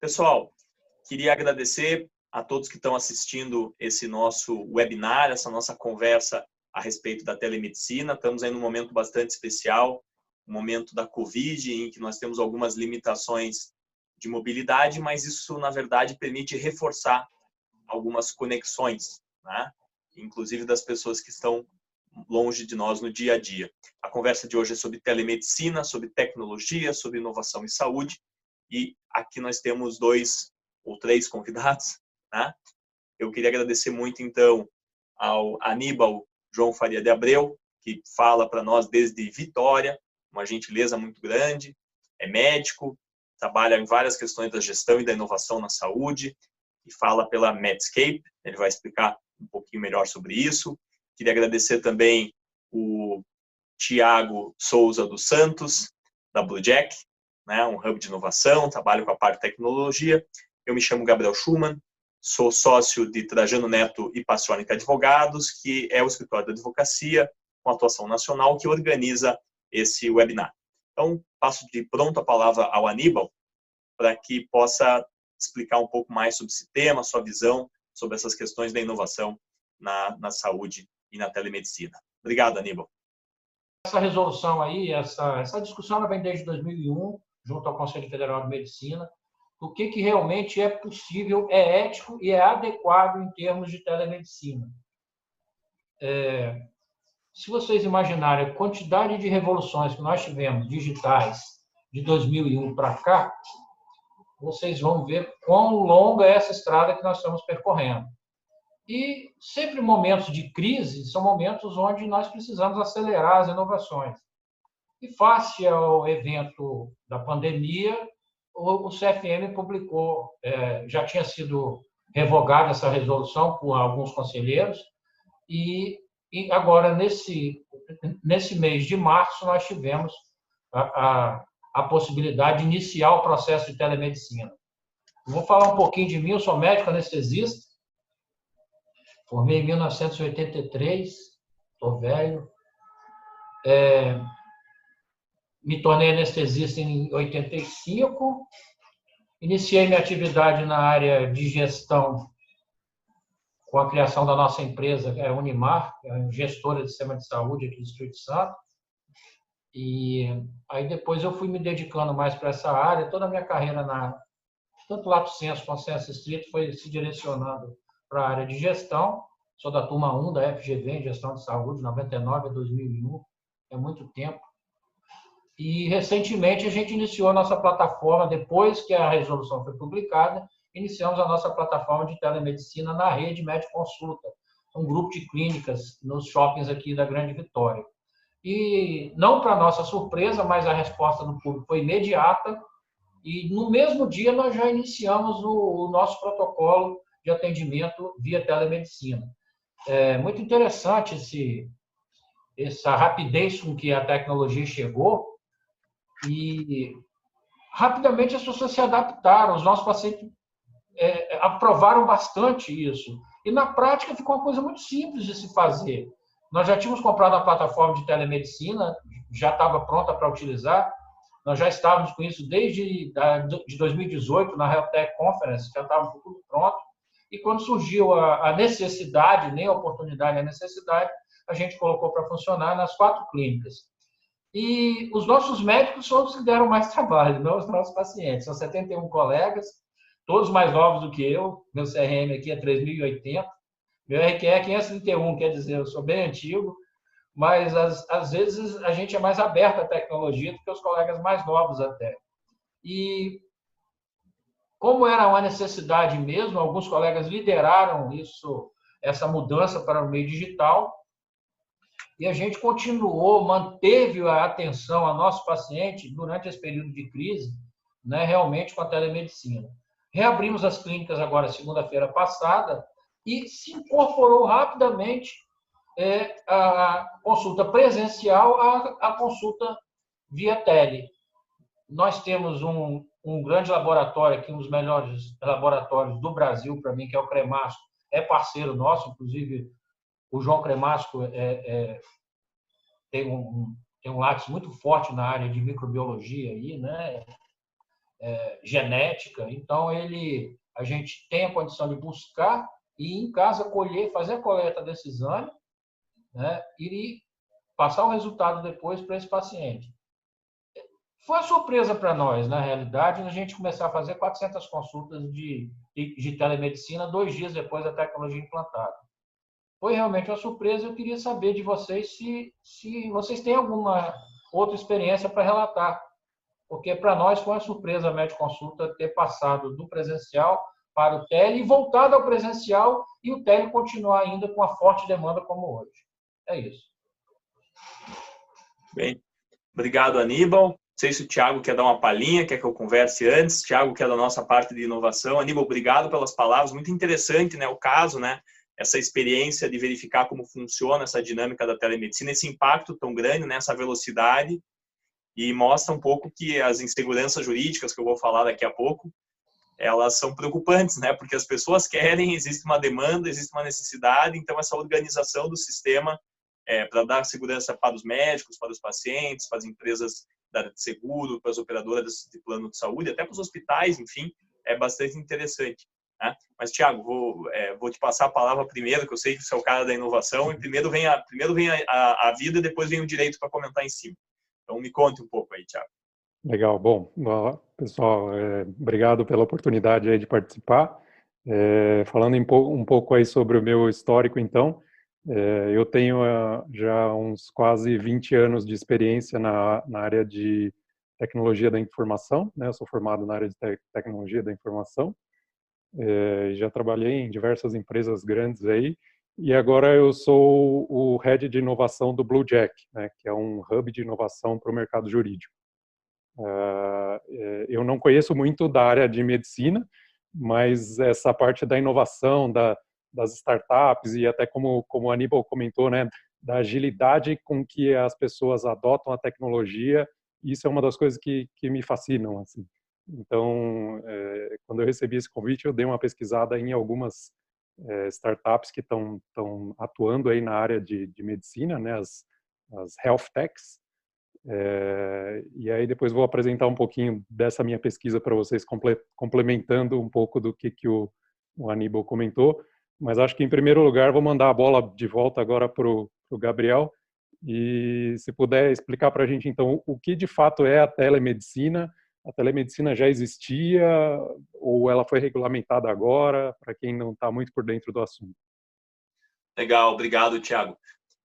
Pessoal, queria agradecer a todos que estão assistindo esse nosso webinar, essa nossa conversa a respeito da telemedicina. Estamos aí num momento bastante especial, um momento da Covid, em que nós temos algumas limitações de mobilidade, mas isso, na verdade, permite reforçar algumas conexões, né? inclusive das pessoas que estão longe de nós no dia a dia. A conversa de hoje é sobre telemedicina, sobre tecnologia, sobre inovação e saúde. E aqui nós temos dois ou três convidados. Né? Eu queria agradecer muito, então, ao Aníbal João Faria de Abreu, que fala para nós desde Vitória, uma gentileza muito grande, é médico, trabalha em várias questões da gestão e da inovação na saúde, e fala pela Medscape, ele vai explicar um pouquinho melhor sobre isso. Queria agradecer também o Tiago Souza dos Santos, da Blue Jack, né, um hub de inovação, trabalho com a parte de tecnologia. Eu me chamo Gabriel Schumann, sou sócio de Trajano Neto e Passiônica Advogados, que é o escritório de advocacia com atuação nacional que organiza esse webinar. Então, passo de pronto a palavra ao Aníbal para que possa explicar um pouco mais sobre esse tema, sua visão sobre essas questões da inovação na, na saúde e na telemedicina. Obrigado, Aníbal. Essa resolução aí, essa, essa discussão ela vem desde 2001, junto ao Conselho Federal de Medicina, o que, que realmente é possível, é ético e é adequado em termos de telemedicina. É, se vocês imaginarem a quantidade de revoluções que nós tivemos digitais de 2001 para cá, vocês vão ver quão longa é essa estrada que nós estamos percorrendo. E sempre momentos de crise são momentos onde nós precisamos acelerar as inovações. E face ao evento da pandemia, o CFM publicou, é, já tinha sido revogada essa resolução por alguns conselheiros, e, agora, nesse, nesse mês de março, nós tivemos a, a, a possibilidade de iniciar o processo de telemedicina. vou falar um pouquinho de mim, eu sou médico anestesista, formei em 1983, estou velho. É, me tornei anestesista em 85, iniciei minha atividade na área de gestão com a criação da nossa empresa, é a Unimar, que é gestora de sistema de saúde aqui do Espírito Santo. E aí depois eu fui me dedicando mais para essa área, toda a minha carreira na tanto Lato Senso quanto Senso Estrito foi se direcionando para a área de gestão. Sou da turma 1 da FGV em gestão de saúde, 99 a 2001, é muito tempo. E recentemente a gente iniciou a nossa plataforma, depois que a resolução foi publicada, iniciamos a nossa plataforma de telemedicina na rede Médico Consulta, um grupo de clínicas nos shoppings aqui da Grande Vitória. E não para nossa surpresa, mas a resposta do público foi imediata. E no mesmo dia nós já iniciamos o, o nosso protocolo de atendimento via telemedicina. É muito interessante esse, essa rapidez com que a tecnologia chegou e rapidamente as pessoas se adaptaram. Os nossos pacientes é, aprovaram bastante isso. E na prática ficou uma coisa muito simples de se fazer. Nós já tínhamos comprado a plataforma de telemedicina, já estava pronta para utilizar. Nós já estávamos com isso desde de 2018, na Health Tech Conference, já estava tudo pronto. E quando surgiu a necessidade, nem a oportunidade, a necessidade, a gente colocou para funcionar nas quatro clínicas. E os nossos médicos são os que deram mais trabalho, não os nossos pacientes. São 71 colegas, todos mais novos do que eu. Meu CRM aqui é 3080. Meu RQ é 531, quer dizer, eu sou bem antigo, mas às, às vezes a gente é mais aberto à tecnologia do que os colegas mais novos até. E como era uma necessidade mesmo, alguns colegas lideraram isso, essa mudança para o meio digital, e a gente continuou, manteve a atenção ao nosso paciente durante esse período de crise, né, realmente com a telemedicina. Reabrimos as clínicas agora segunda-feira passada e se incorporou rapidamente é, a consulta presencial à, à consulta via tele. Nós temos um, um grande laboratório aqui, um dos melhores laboratórios do Brasil, para mim, que é o Cremasco, é parceiro nosso, inclusive o João Cremasco é, é, tem, um, tem um lápis muito forte na área de microbiologia aí, né? é, genética, então ele, a gente tem a condição de buscar e em casa colher, fazer a coleta desse exame né, e passar o resultado depois para esse paciente. Foi uma surpresa para nós, na realidade, a gente começar a fazer 400 consultas de, de telemedicina dois dias depois da tecnologia implantada. Foi realmente uma surpresa. Eu queria saber de vocês se, se vocês têm alguma outra experiência para relatar. Porque para nós foi uma surpresa a médico consulta ter passado do presencial para o tele e voltado ao presencial e o tele continuar ainda com a forte demanda como hoje. É isso. Bem, obrigado, Aníbal sei se o Thiago quer dar uma palhinha, quer que eu converse antes. Thiago, que é da nossa parte de inovação. Aníbal, obrigado pelas palavras. Muito interessante, né, o caso, né? Essa experiência de verificar como funciona essa dinâmica da telemedicina, esse impacto tão grande, né, essa velocidade, e mostra um pouco que as inseguranças jurídicas, que eu vou falar daqui a pouco, elas são preocupantes, né? Porque as pessoas querem, existe uma demanda, existe uma necessidade, então essa organização do sistema é, para dar segurança para os médicos, para os pacientes, para as empresas da área de seguro, para as operadoras de plano de saúde, até para os hospitais, enfim, é bastante interessante. Né? Mas, Tiago, vou, é, vou te passar a palavra primeiro, que eu sei que você é o cara da inovação, e primeiro vem a, primeiro vem a, a, a vida e depois vem o direito para comentar em cima. Então, me conte um pouco aí, Tiago. Legal, bom, pessoal, é, obrigado pela oportunidade de participar. É, falando um pouco aí sobre o meu histórico, então, é, eu tenho uh, já uns quase 20 anos de experiência na, na área de tecnologia da informação, né? Eu sou formado na área de te tecnologia da informação, é, já trabalhei em diversas empresas grandes aí, e agora eu sou o head de inovação do Blue Jack, né? Que é um hub de inovação para o mercado jurídico. Uh, eu não conheço muito da área de medicina, mas essa parte da inovação, da das startups e até como, como o Aníbal comentou, né, da agilidade com que as pessoas adotam a tecnologia, isso é uma das coisas que, que me fascinam, assim. Então, é, quando eu recebi esse convite, eu dei uma pesquisada em algumas é, startups que estão atuando aí na área de, de medicina, né, as, as health techs, é, e aí depois vou apresentar um pouquinho dessa minha pesquisa para vocês, complementando um pouco do que, que o, o Aníbal comentou. Mas acho que, em primeiro lugar, vou mandar a bola de volta agora para o Gabriel. E se puder explicar para a gente, então, o que de fato é a telemedicina. A telemedicina já existia ou ela foi regulamentada agora, para quem não está muito por dentro do assunto? Legal, obrigado, Tiago.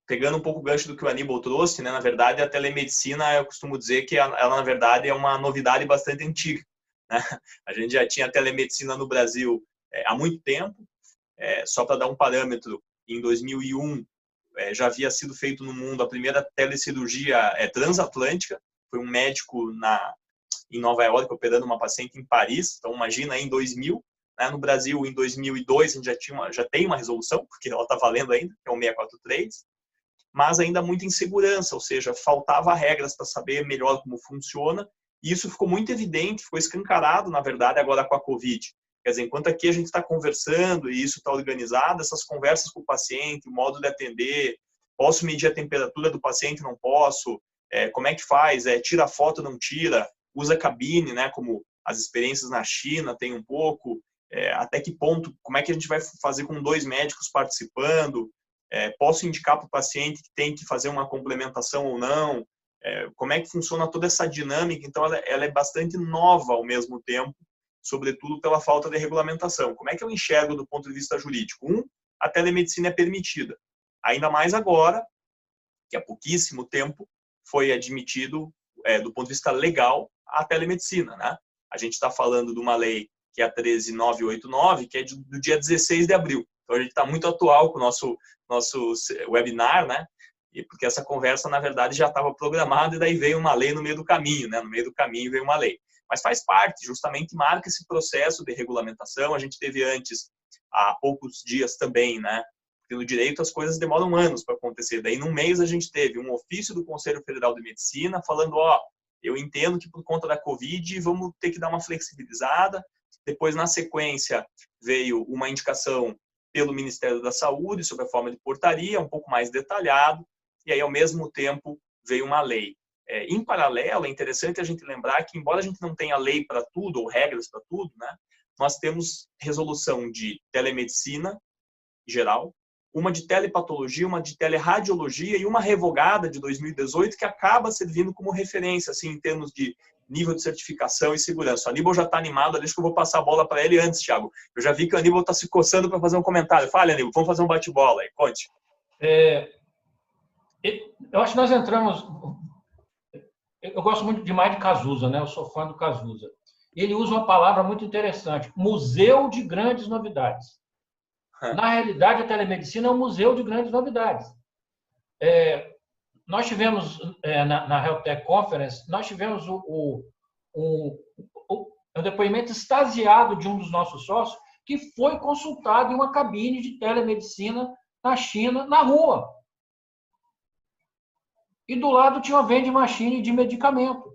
Pegando um pouco o gancho do que o Aníbal trouxe, né, na verdade, a telemedicina, eu costumo dizer que ela, na verdade, é uma novidade bastante antiga. Né? A gente já tinha telemedicina no Brasil é, há muito tempo, é, só para dar um parâmetro, em 2001 é, já havia sido feito no mundo a primeira telecirurgia é, transatlântica. Foi um médico na em Nova York operando uma paciente em Paris. Então imagina em 2000, né? no Brasil em 2002 a gente já tinha uma, já tem uma resolução porque ela está valendo ainda, que é o 643. Mas ainda muita insegurança, ou seja, faltava regras para saber melhor como funciona. E isso ficou muito evidente, ficou escancarado, na verdade, agora com a Covid. Quer dizer, enquanto aqui a gente está conversando e isso está organizado, essas conversas com o paciente, o modo de atender, posso medir a temperatura do paciente, não posso, é, como é que faz, é, tira foto, não tira, usa cabine, né, como as experiências na China tem um pouco, é, até que ponto, como é que a gente vai fazer com dois médicos participando, é, posso indicar para o paciente que tem que fazer uma complementação ou não, é, como é que funciona toda essa dinâmica, então ela, ela é bastante nova ao mesmo tempo, sobretudo pela falta de regulamentação. Como é que eu enxergo do ponto de vista jurídico? Um, a telemedicina é permitida. Ainda mais agora, que há pouquíssimo tempo foi admitido, é, do ponto de vista legal, a telemedicina. Né? A gente está falando de uma lei que é a 13989, que é do dia 16 de abril. Então, a gente está muito atual com o nosso, nosso webinar, né? E porque essa conversa, na verdade, já estava programada e daí veio uma lei no meio do caminho, né? No meio do caminho veio uma lei mas faz parte, justamente marca esse processo de regulamentação. A gente teve antes, há poucos dias também, né? Porque no direito as coisas demoram anos para acontecer. Daí, num mês, a gente teve um ofício do Conselho Federal de Medicina falando: ó, eu entendo que por conta da Covid vamos ter que dar uma flexibilizada. Depois, na sequência, veio uma indicação pelo Ministério da Saúde sobre a forma de portaria, um pouco mais detalhado. E aí, ao mesmo tempo, veio uma lei. É, em paralelo, é interessante a gente lembrar que, embora a gente não tenha lei para tudo ou regras para tudo, né, nós temos resolução de telemedicina geral, uma de telepatologia, uma de teleradiologia e uma revogada de 2018 que acaba servindo como referência, assim, em termos de nível de certificação e segurança. O Aníbal já está animado, deixa que eu vou passar a bola para ele antes, Thiago. Eu já vi que o Aníbal está se coçando para fazer um comentário. Fala, Aníbal, vamos fazer um bate-bola aí, conte. É, eu acho que nós entramos. Eu gosto muito demais de Cazuza, né? Eu sou fã do Cazuza. Ele usa uma palavra muito interessante: museu de grandes novidades. É. Na realidade, a telemedicina é um museu de grandes novidades. É, nós tivemos, é, na, na Health Tech Conference, nós tivemos o, o, o, o, depoimento extasiado de um dos nossos sócios que foi consultado em uma cabine de telemedicina na China, na rua. E do lado tinha uma vending machine de medicamento.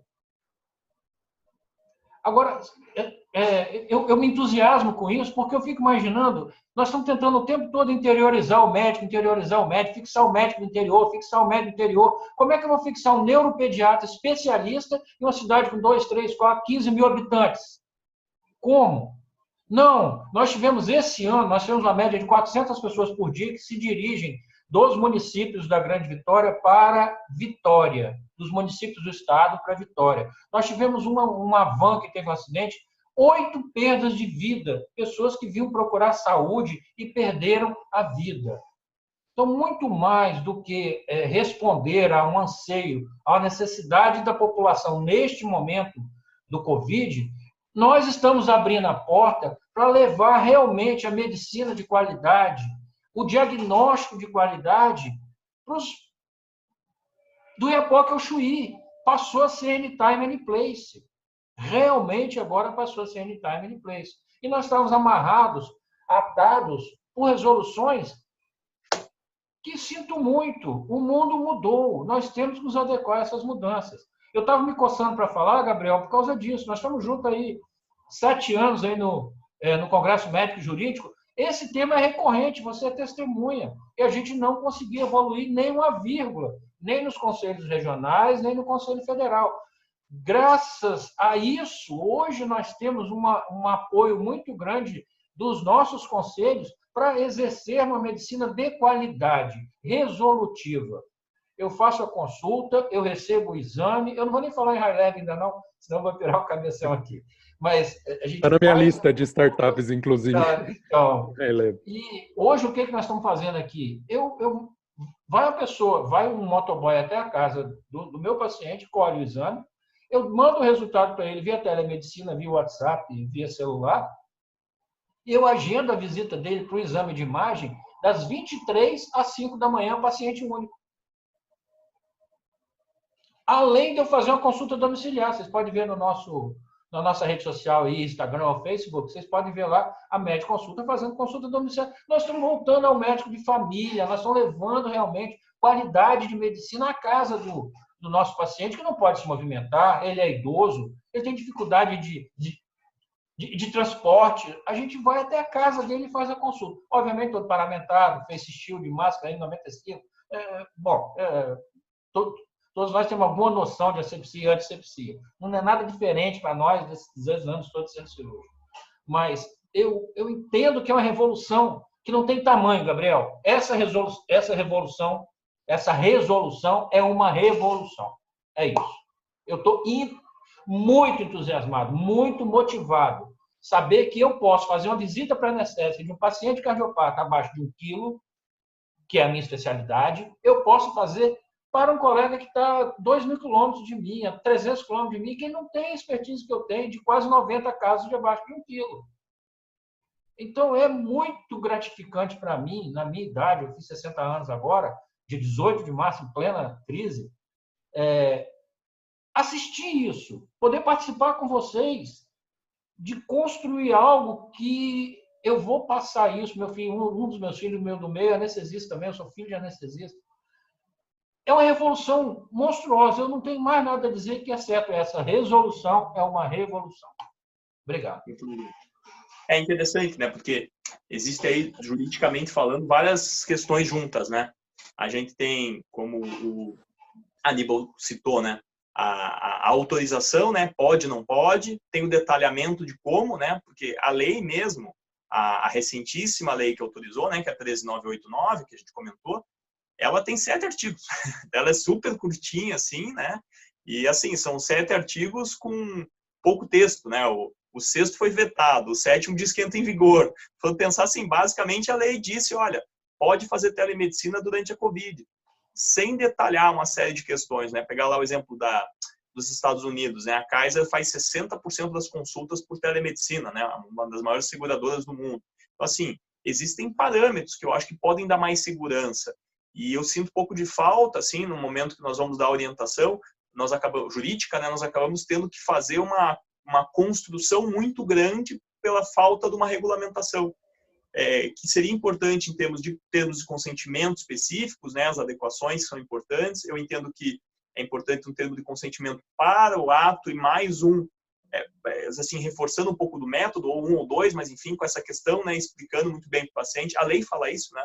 Agora, é, é, eu, eu, me entusiasmo com isso porque eu fico imaginando, nós estamos tentando o tempo todo interiorizar o médico, interiorizar o médico, fixar o médico interior, fixar o médico interior. Como é que eu vou fixar um neuropediatra especialista em uma cidade com 2, 3, 4, 15 mil habitantes? Como? Não, nós tivemos esse ano, nós tivemos uma média de 400 pessoas por dia que se dirigem dos municípios da Grande Vitória para Vitória, dos municípios do estado para Vitória. Nós tivemos uma, uma van que teve um acidente, oito perdas de vida, pessoas que vinham procurar saúde e perderam a vida. Então, muito mais do que é, responder a um anseio, à necessidade da população neste momento do Covid, nós estamos abrindo a porta para levar realmente a medicina de qualidade, o diagnóstico de qualidade pros... do Iapoca ao Chuí. Passou a ser anytime, any place. Realmente agora passou a ser anytime, any place. E nós estávamos amarrados, atados por resoluções que sinto muito. O mundo mudou. Nós temos que nos adequar a essas mudanças. Eu estava me coçando para falar, Gabriel, por causa disso. Nós estamos juntos aí sete anos aí no, é, no Congresso Médico e Jurídico esse tema é recorrente, você é testemunha. E a gente não conseguia evoluir nem uma vírgula, nem nos conselhos regionais, nem no Conselho Federal. Graças a isso, hoje nós temos uma, um apoio muito grande dos nossos conselhos para exercer uma medicina de qualidade, resolutiva. Eu faço a consulta, eu recebo o exame, eu não vou nem falar em high level ainda não, senão vou virar o cabeção aqui. Mas a gente. Está na minha faz... lista de startups, inclusive. Tá, então, é, e hoje o que, que nós estamos fazendo aqui? Eu, eu, vai uma pessoa, vai um motoboy até a casa do, do meu paciente, colhe o exame, eu mando o resultado para ele via telemedicina, via WhatsApp, via celular, e eu agendo a visita dele para o exame de imagem das 23 às 5 da manhã, paciente único. Além de eu fazer uma consulta domiciliar, vocês podem ver no nosso na nossa rede social, Instagram ou Facebook, vocês podem ver lá a médica consulta fazendo consulta domiciliar. Nós estamos voltando ao médico de família, nós estamos levando realmente qualidade de medicina à casa do, do nosso paciente, que não pode se movimentar, ele é idoso, ele tem dificuldade de, de, de, de transporte. A gente vai até a casa dele e faz a consulta. Obviamente, todo paramentado, face shield, máscara, N95. É, bom, é, todo, Todos nós temos alguma noção de asepsia e antisepsia. Não é nada diferente para nós desses anos todos sendo cirúrgico. Mas eu, eu entendo que é uma revolução que não tem tamanho, Gabriel. Essa, resolução, essa revolução, essa resolução é uma revolução. É isso. Eu estou muito entusiasmado, muito motivado. Saber que eu posso fazer uma visita para anestésia de um paciente cardiopata abaixo de um quilo, que é a minha especialidade, eu posso fazer para um colega que está a 2 mil quilômetros de mim, a 300 quilômetros de mim, que não tem a expertise que eu tenho de quase 90 casos de abaixo de um quilo. Então, é muito gratificante para mim, na minha idade, eu fiz 60 anos agora, de 18 de março, em plena crise, é, assistir isso, poder participar com vocês, de construir algo que eu vou passar isso. Meu filho, um, dos meus filhos, meu do meio, anestesista também, eu sou filho de anestesista é uma revolução monstruosa. Eu não tenho mais nada a dizer que é certo. Essa resolução é uma revolução. Obrigado. É interessante, né? Porque existe aí, juridicamente falando, várias questões juntas, né? A gente tem, como o Aníbal citou, né? a, a, autorização, né? Pode, não pode. Tem o detalhamento de como, né? Porque a lei mesmo, a, a recentíssima lei que autorizou, né? Que é a 13989, que a gente comentou, ela tem sete artigos. ela é super curtinha, assim, né? E, assim, são sete artigos com pouco texto, né? O, o sexto foi vetado, o sétimo diz que entra em vigor. Foi pensar assim, basicamente a lei disse, olha, pode fazer telemedicina durante a Covid, sem detalhar uma série de questões, né? Pegar lá o exemplo da, dos Estados Unidos, né? A Kaiser faz 60% das consultas por telemedicina, né? Uma das maiores seguradoras do mundo. Então, assim, existem parâmetros que eu acho que podem dar mais segurança. E eu sinto um pouco de falta, assim, no momento que nós vamos dar orientação, nós acabamos, jurídica, né? Nós acabamos tendo que fazer uma uma construção muito grande pela falta de uma regulamentação, é, que seria importante em termos de termos de consentimento específicos, né, as adequações são importantes. Eu entendo que é importante um termo de consentimento para o ato e mais um, é, é assim, reforçando um pouco do método, ou um ou dois, mas enfim, com essa questão, né, explicando muito bem para o paciente. A lei fala isso, né,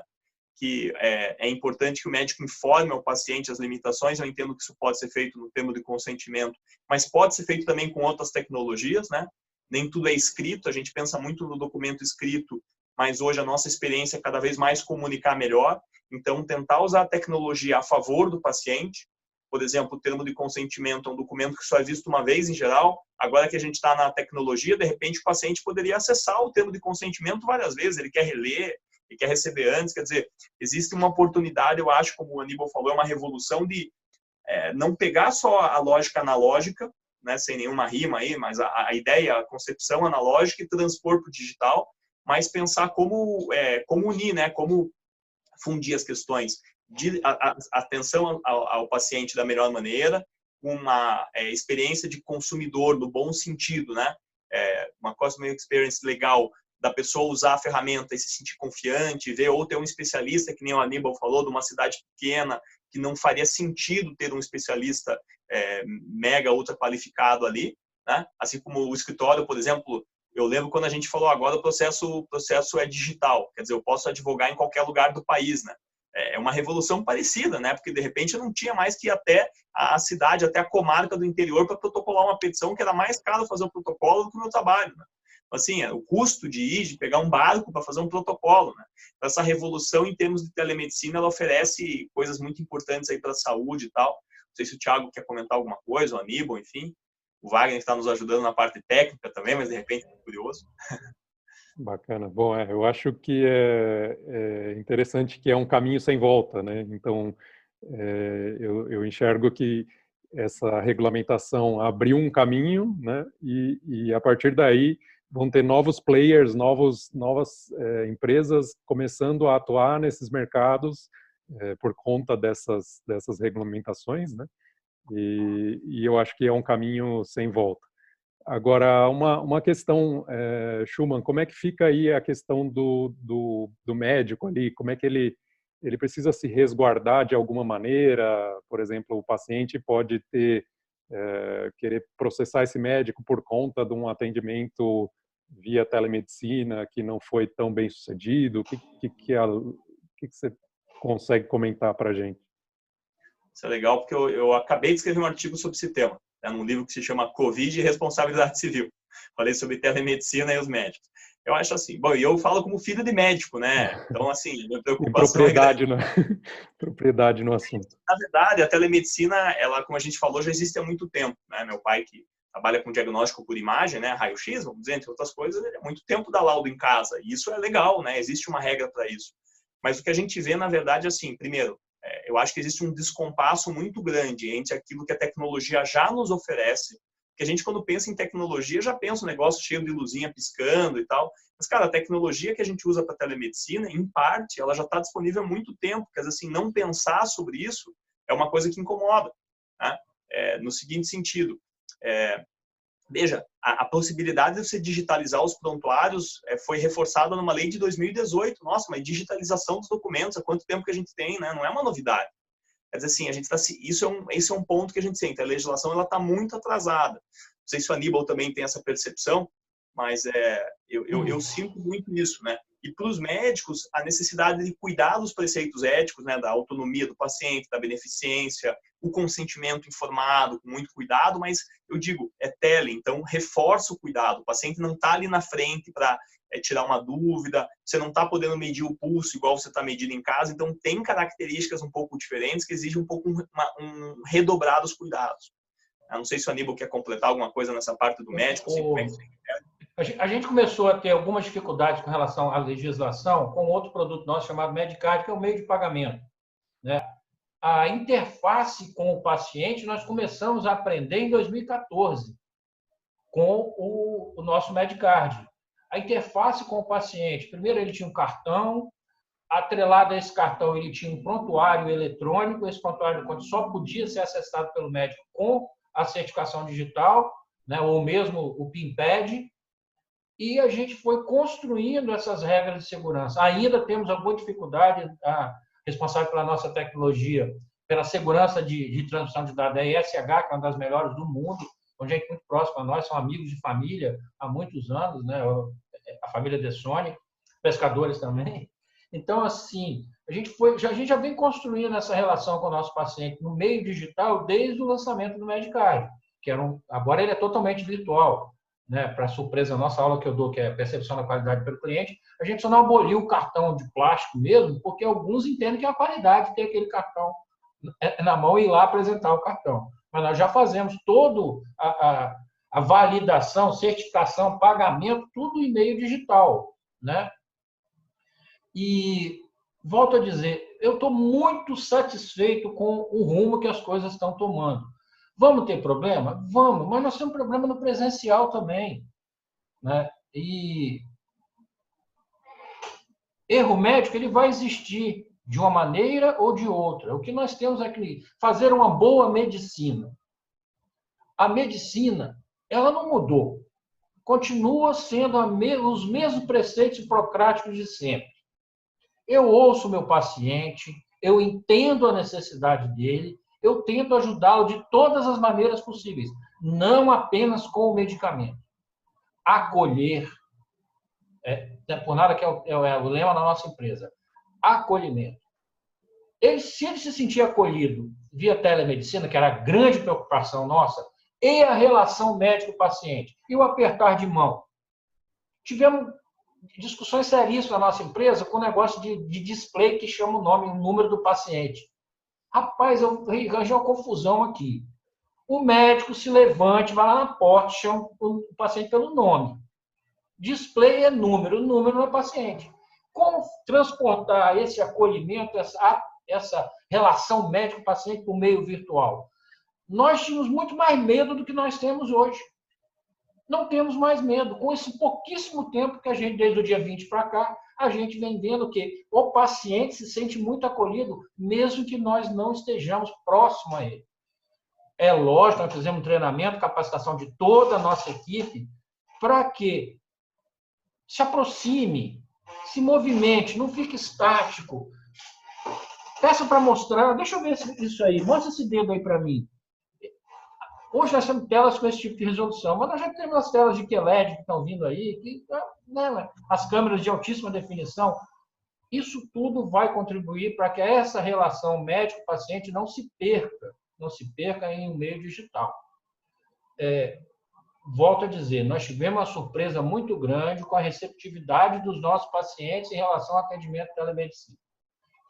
que é, é, importante que o médico informe ao paciente as limitações. Eu entendo que isso pode ser feito no termo de consentimento, mas pode ser feito também com outras tecnologias, né? Nem tudo é escrito, a gente pensa muito no documento escrito, mas hoje a nossa experiência é cada vez mais comunicar melhor. Então, tentar usar a tecnologia a favor do paciente. Por exemplo, o termo de consentimento é um documento que só é visto uma vez em geral. Agora que a gente está na tecnologia, de repente o paciente poderia acessar o termo de consentimento várias vezes. Ele quer reler, e quer receber antes. Quer dizer, existe uma oportunidade, eu acho, como o Aníbal falou, é uma revolução de é, não pegar só a lógica analógica, né, sem nenhuma rima aí, mas a, a ideia, a concepção analógica e transpor para o digital, mas pensar como, é, como unir, né, como fundir as questões de a, a, atenção ao, ao, paciente da melhor maneira, uma é, experiência de consumidor no bom sentido, né, é, uma customer experience legal da pessoa usar a ferramenta e se sentir confiante, ver ou ter um especialista, que nem o Aníbal falou, de uma cidade pequena, que não faria sentido ter um especialista é, mega ultra qualificado ali, né? Assim como o escritório, por exemplo, eu lembro quando a gente falou agora o processo, o processo é digital, quer dizer, eu posso advogar em qualquer lugar do país, né? É, é uma revolução parecida, né? Porque de repente eu não tinha mais que ir até a cidade, até a comarca do interior para protocolar uma petição que era mais caro fazer o protocolo do que o meu trabalho. Né? Assim, é, o custo de ir, de pegar um barco para fazer um protocolo, né? Então, essa revolução em termos de telemedicina, ela oferece coisas muito importantes aí para a saúde e tal. Não sei se o Thiago quer comentar alguma coisa, o Aníbal, enfim. O Wagner está nos ajudando na parte técnica também, mas de repente é curioso. Bacana. Bom, é, eu acho que é, é, interessante que é um caminho sem volta, né? Então, é, eu, eu enxergo que essa regulamentação abriu um caminho, né? E, e a partir daí vão ter novos players, novos, novas é, empresas começando a atuar nesses mercados é, por conta dessas, dessas regulamentações, né? E, e, eu acho que é um caminho sem volta. Agora, uma, uma questão, é, Schumann, como é que fica aí a questão do, do, do médico ali? Como é que ele, ele precisa se resguardar de alguma maneira? Por exemplo, o paciente pode ter é, querer processar esse médico por conta de um atendimento via telemedicina que não foi tão bem sucedido? O que, que, que, a, que, que você consegue comentar para a gente? Isso é legal porque eu, eu, acabei de escrever um artigo sobre esse tema, é num livro que se chama Covid e Responsabilidade Civil. Falei sobre telemedicina e os médicos. Eu acho assim, bom, e eu falo como filho de médico, né? Então, assim, minha preocupação propriedade, é no, propriedade no assunto. Na verdade, a telemedicina, ela, como a gente falou, já existe há muito tempo, né? Meu pai, que trabalha com diagnóstico por imagem, né, raio-x, vamos dizer, entre outras coisas, é muito tempo dá laudo em casa, e isso é legal, né, existe uma regra para isso. Mas o que a gente vê, na verdade, é assim, primeiro, é, eu acho que existe um descompasso muito grande entre aquilo que a tecnologia já nos oferece, que a gente, quando pensa em tecnologia, já pensa um negócio cheio de luzinha piscando e tal, mas, cara, a tecnologia que a gente usa para telemedicina, em parte, ela já está disponível há muito tempo, quer dizer, assim, não pensar sobre isso é uma coisa que incomoda, né? é, no seguinte sentido, é, veja, a, a, possibilidade de você digitalizar os prontuários é, foi reforçada numa lei de 2018. Nossa, mas digitalização dos documentos, há quanto tempo que a gente tem, né? Não é uma novidade. Quer dizer assim, a gente tá, isso é um, esse é um ponto que a gente sente. A legislação ela está muito atrasada. Não sei se o Aníbal também tem essa percepção, mas é, eu, eu, eu, sinto muito isso, né? E para os médicos, a necessidade de cuidar dos preceitos éticos, né, da autonomia do paciente, da beneficência, o consentimento informado, com muito cuidado, mas eu digo, é tele, então reforça o cuidado. O paciente não está ali na frente para é, tirar uma dúvida, você não está podendo medir o pulso igual você está medindo em casa, então tem características um pouco diferentes que exigem um pouco uma, um redobrar dos cuidados. Eu não sei se o Aníbal quer completar alguma coisa nessa parte do médico. O... A gente começou a ter algumas dificuldades com relação à legislação com outro produto nosso chamado Medicard, que é o meio de pagamento. Né? A interface com o paciente nós começamos a aprender em 2014 com o, o nosso Medicard. A interface com o paciente, primeiro ele tinha um cartão, atrelado a esse cartão ele tinha um prontuário eletrônico, esse prontuário só podia ser acessado pelo médico com a certificação digital, né, ou mesmo o PIN-PAD, e a gente foi construindo essas regras de segurança. Ainda temos alguma dificuldade, a responsável pela nossa tecnologia, pela segurança de, de transmissão de dados, é a ESH, que é uma das melhores do mundo, com gente muito próxima a nós, são amigos de família há muitos anos, né? a família de Sony, pescadores também. Então, assim, a gente, foi, já, a gente já vem construindo essa relação com o nosso paciente no meio digital desde o lançamento do Medicard, que era um, agora ele é totalmente virtual né, para surpresa nossa aula que eu dou, que é percepção da qualidade pelo cliente, a gente só não aboliu o cartão de plástico mesmo, porque alguns entendem que é a qualidade ter aquele cartão na mão e ir lá apresentar o cartão. Mas nós já fazemos todo a, a, a validação, certificação, pagamento, tudo em meio digital, né? E volto a dizer, eu estou muito satisfeito com o rumo que as coisas estão tomando. Vamos ter problema? Vamos, mas nós temos problema no presencial também. Né? E erro médico ele vai existir de uma maneira ou de outra. O que nós temos é que fazer uma boa medicina. A medicina, ela não mudou. Continua sendo os mesmos preceitos hipocráticos de sempre. Eu ouço meu paciente, eu entendo a necessidade dele, eu tento ajudá-lo de todas as maneiras possíveis, não apenas com o medicamento. Acolher, é, é por nada que é o, é, é o lema da nossa empresa, acolhimento. Ele, se ele se sentir acolhido via telemedicina, que era a grande preocupação nossa, e a relação médico-paciente, e o apertar de mão. Tivemos discussões seríssimas na nossa empresa com o negócio de, de display que chama o nome, o número do paciente. Rapaz, eu arranjei uma confusão aqui. O médico se levante, vai lá na porta, chama o paciente pelo nome. Display é número, número é paciente. Como transportar esse acolhimento, essa, essa relação médico-paciente o meio virtual? Nós tínhamos muito mais medo do que nós temos hoje. Não temos mais medo. Com esse pouquíssimo tempo que a gente, desde o dia 20 para cá, a gente vem vendo que o paciente se sente muito acolhido, mesmo que nós não estejamos próximo a ele. É lógico, nós fizemos treinamento, capacitação de toda a nossa equipe, para que se aproxime, se movimente, não fique estático. Peça para mostrar, deixa eu ver isso aí, mostra esse dedo aí para mim. Hoje nós temos telas com esse tipo de resolução, mas nós já temos as telas de QLED que estão vindo aí, que, né, as câmeras de altíssima definição. Isso tudo vai contribuir para que essa relação médico-paciente não se perca, não se perca em um meio digital. É, volto a dizer, nós tivemos uma surpresa muito grande com a receptividade dos nossos pacientes em relação ao atendimento telemedicina.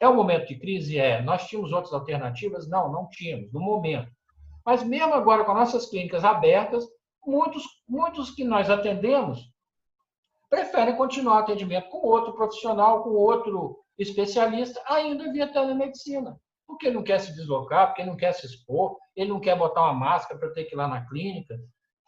É um momento de crise? É. Nós tínhamos outras alternativas? Não, não tínhamos, no momento. Mas mesmo agora com nossas clínicas abertas, muitos, muitos que nós atendemos preferem continuar o atendimento com outro profissional, com outro especialista, ainda via telemedicina. Porque ele não quer se deslocar, porque ele não quer se expor, ele não quer botar uma máscara para ter que ir lá na clínica.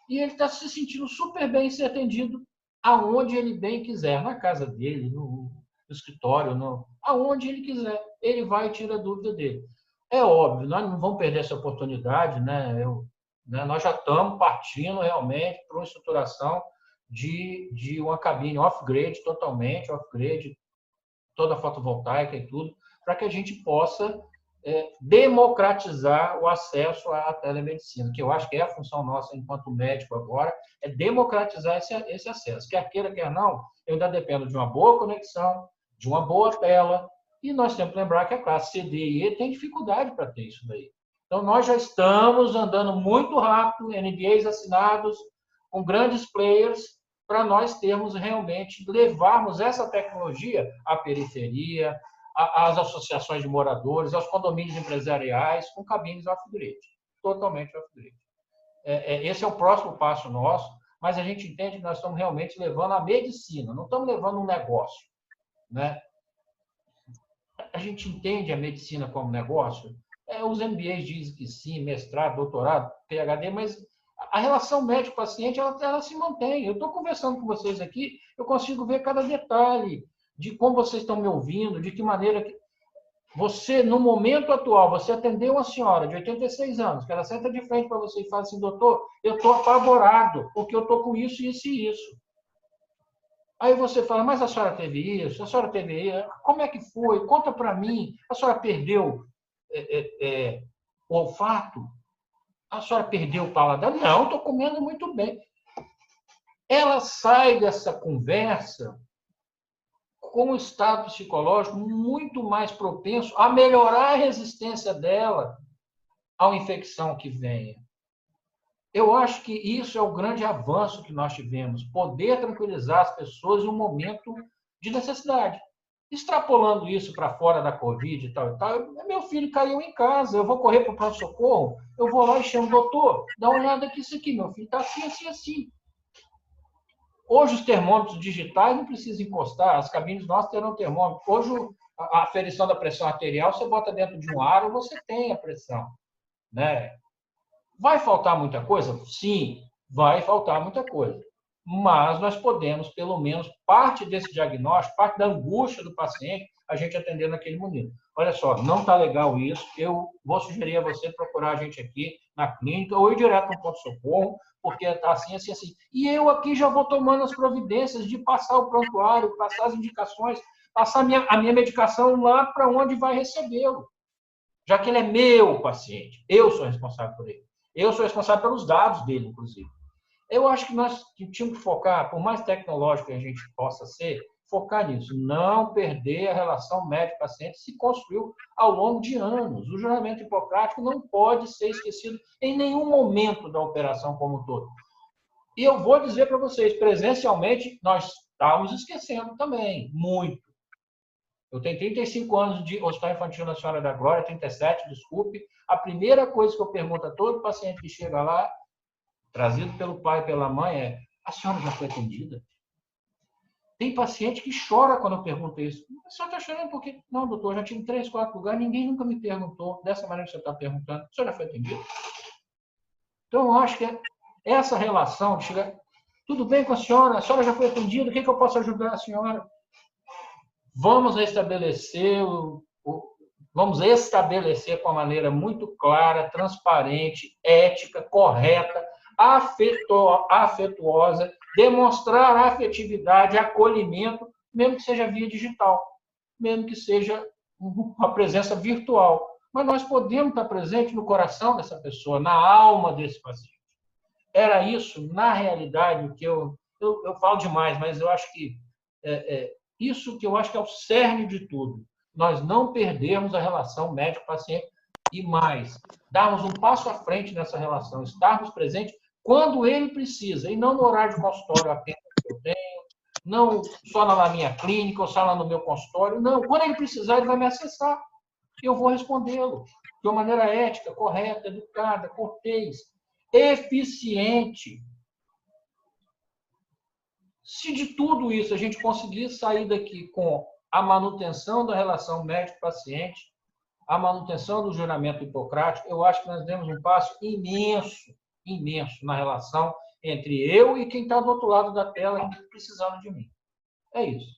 E ele está se sentindo super bem ser atendido aonde ele bem quiser, na casa dele, no, escritório, no, aonde ele quiser. Ele vai e tira a dúvida dele. É óbvio, nós não vamos perder essa oportunidade, né? Eu, né? Nós já estamos partindo realmente para uma estruturação de, de uma cabine off-grid, totalmente off-grid, toda fotovoltaica e tudo, para que a gente possa é, democratizar o acesso à telemedicina, que eu acho que é a função nossa enquanto médico agora, é democratizar esse, esse acesso. Quer queira, quer não, eu ainda dependo de uma boa conexão, de uma boa tela, e nós temos que lembrar que a classe C, D e E tem dificuldade para ter isso daí. Então, nós já estamos andando muito rápido, NDAs assinados, com grandes players, para nós termos realmente, levarmos essa tecnologia à periferia, às associações de moradores, aos condomínios empresariais, com cabines off-grid, totalmente off-grid. É, é, esse é o próximo passo nosso, mas a gente entende que nós estamos realmente levando a medicina, não estamos levando um negócio. Né? A gente entende a medicina como negócio, é, os MBAs dizem que sim, mestrado, doutorado, PhD, mas a relação médico-paciente ela, ela, se mantém. Eu estou conversando com vocês aqui, eu consigo ver cada detalhe de como vocês estão me ouvindo, de que maneira que você, no momento atual, você atendeu uma senhora de 86 anos, que ela senta de frente para você e fala assim, doutor, eu estou apavorado, porque eu estou com isso, isso e isso. Aí você fala, mas a senhora teve isso, a senhora teve isso, como é que foi? Conta para mim, a senhora perdeu é, é, o olfato? A senhora perdeu o paladar? Não, estou comendo muito bem. Ela sai dessa conversa com um estado psicológico muito mais propenso a melhorar a resistência dela à infecção que venha. Eu acho que isso é o grande avanço que nós tivemos, poder tranquilizar as pessoas em um momento de necessidade extrapolando isso para fora da Covid e tal e tal, meu filho caiu em casa, eu vou correr para o pronto-socorro, eu vou lá e chamo o doutor, dá uma olhada aqui, isso aqui, meu filho está assim, assim, assim. Hoje os termômetros digitais não precisam encostar, as cabines nossas terão termômetro. Hoje a aferição da pressão arterial, você bota dentro de um aro, você tem a pressão. Né? Vai faltar muita coisa? Sim, vai faltar muita coisa mas nós podemos, pelo menos, parte desse diagnóstico, parte da angústia do paciente, a gente atender naquele momento. Olha só, não está legal isso, eu vou sugerir a você procurar a gente aqui na clínica ou ir direto no ponto-socorro, porque está assim, assim, assim. E eu aqui já vou tomando as providências de passar o prontuário, passar as indicações, passar a minha, a minha medicação lá para onde vai recebê-lo. Já que ele é meu paciente, eu sou responsável por ele. Eu sou responsável pelos dados dele, inclusive. Eu acho que nós tínhamos que focar, por mais tecnológico que a gente possa ser, focar nisso, não perder a relação médico-paciente se construiu ao longo de anos. O juramento hipocrático não pode ser esquecido em nenhum momento da operação como um todo. E eu vou dizer para vocês, presencialmente, nós estávamos esquecendo também, muito. Eu tenho 35 anos de Hospital Infantil na Senhora da Glória, 37, desculpe. A primeira coisa que eu pergunto a todo paciente que chega lá trazido pelo pai e pela mãe é: a senhora já foi atendida? Tem paciente que chora quando eu pergunto isso. A senhora está chorando porque. Não, doutor, já tive três, quatro lugares, ninguém nunca me perguntou dessa maneira que você está perguntando. A senhora já foi atendida? Então, eu acho que é essa relação de chegar. Tudo bem com a senhora? A senhora já foi atendida? O que, que eu posso ajudar a senhora? Vamos restabelecer o, o, vamos estabelecer com uma maneira muito clara, transparente, ética, correta, afetuosa, demonstrar afetividade, acolhimento, mesmo que seja via digital, mesmo que seja uma presença virtual. Mas nós podemos estar presente no coração dessa pessoa, na alma desse paciente. Era isso, na realidade, o que eu, eu, eu falo demais, mas eu acho que é, é, isso que eu acho que é o cerne de tudo. Nós não perdermos a relação médico-paciente e mais, darmos um passo à frente nessa relação, estarmos presentes quando ele precisa, e não no horário de consultório apenas que eu tenho, não só na minha clínica ou só lá no meu consultório, não. Quando ele precisar, ele vai me acessar. Eu vou respondê-lo de uma maneira ética, correta, educada, cortês, eficiente. Se de tudo isso a gente conseguir sair daqui com a manutenção da relação médico-paciente, a manutenção do juramento hipocrático, eu acho que nós demos um passo imenso imenso na relação entre eu e quem está do outro lado da tela precisando de mim. É isso.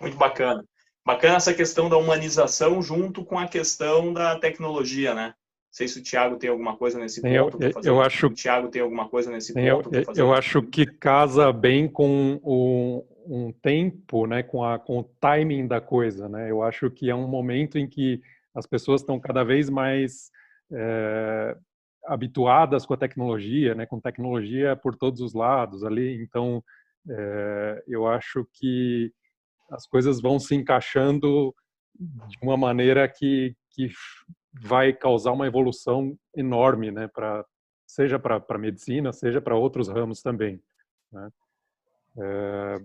Muito bacana. Bacana essa questão da humanização junto com a questão da tecnologia, né? Sei se o Tiago tem alguma coisa nesse ponto. Eu, eu, eu acho. O Tiago tem alguma coisa nesse ponto. Eu, eu acho que casa bem com o, um tempo, né, com, a, com o timing da coisa, né? Eu acho que é um momento em que as pessoas estão cada vez mais é, habituadas com a tecnologia, né, com tecnologia por todos os lados ali. Então, é, eu acho que as coisas vão se encaixando de uma maneira que, que vai causar uma evolução enorme, né, para seja para a medicina, seja para outros ramos também. Né? É,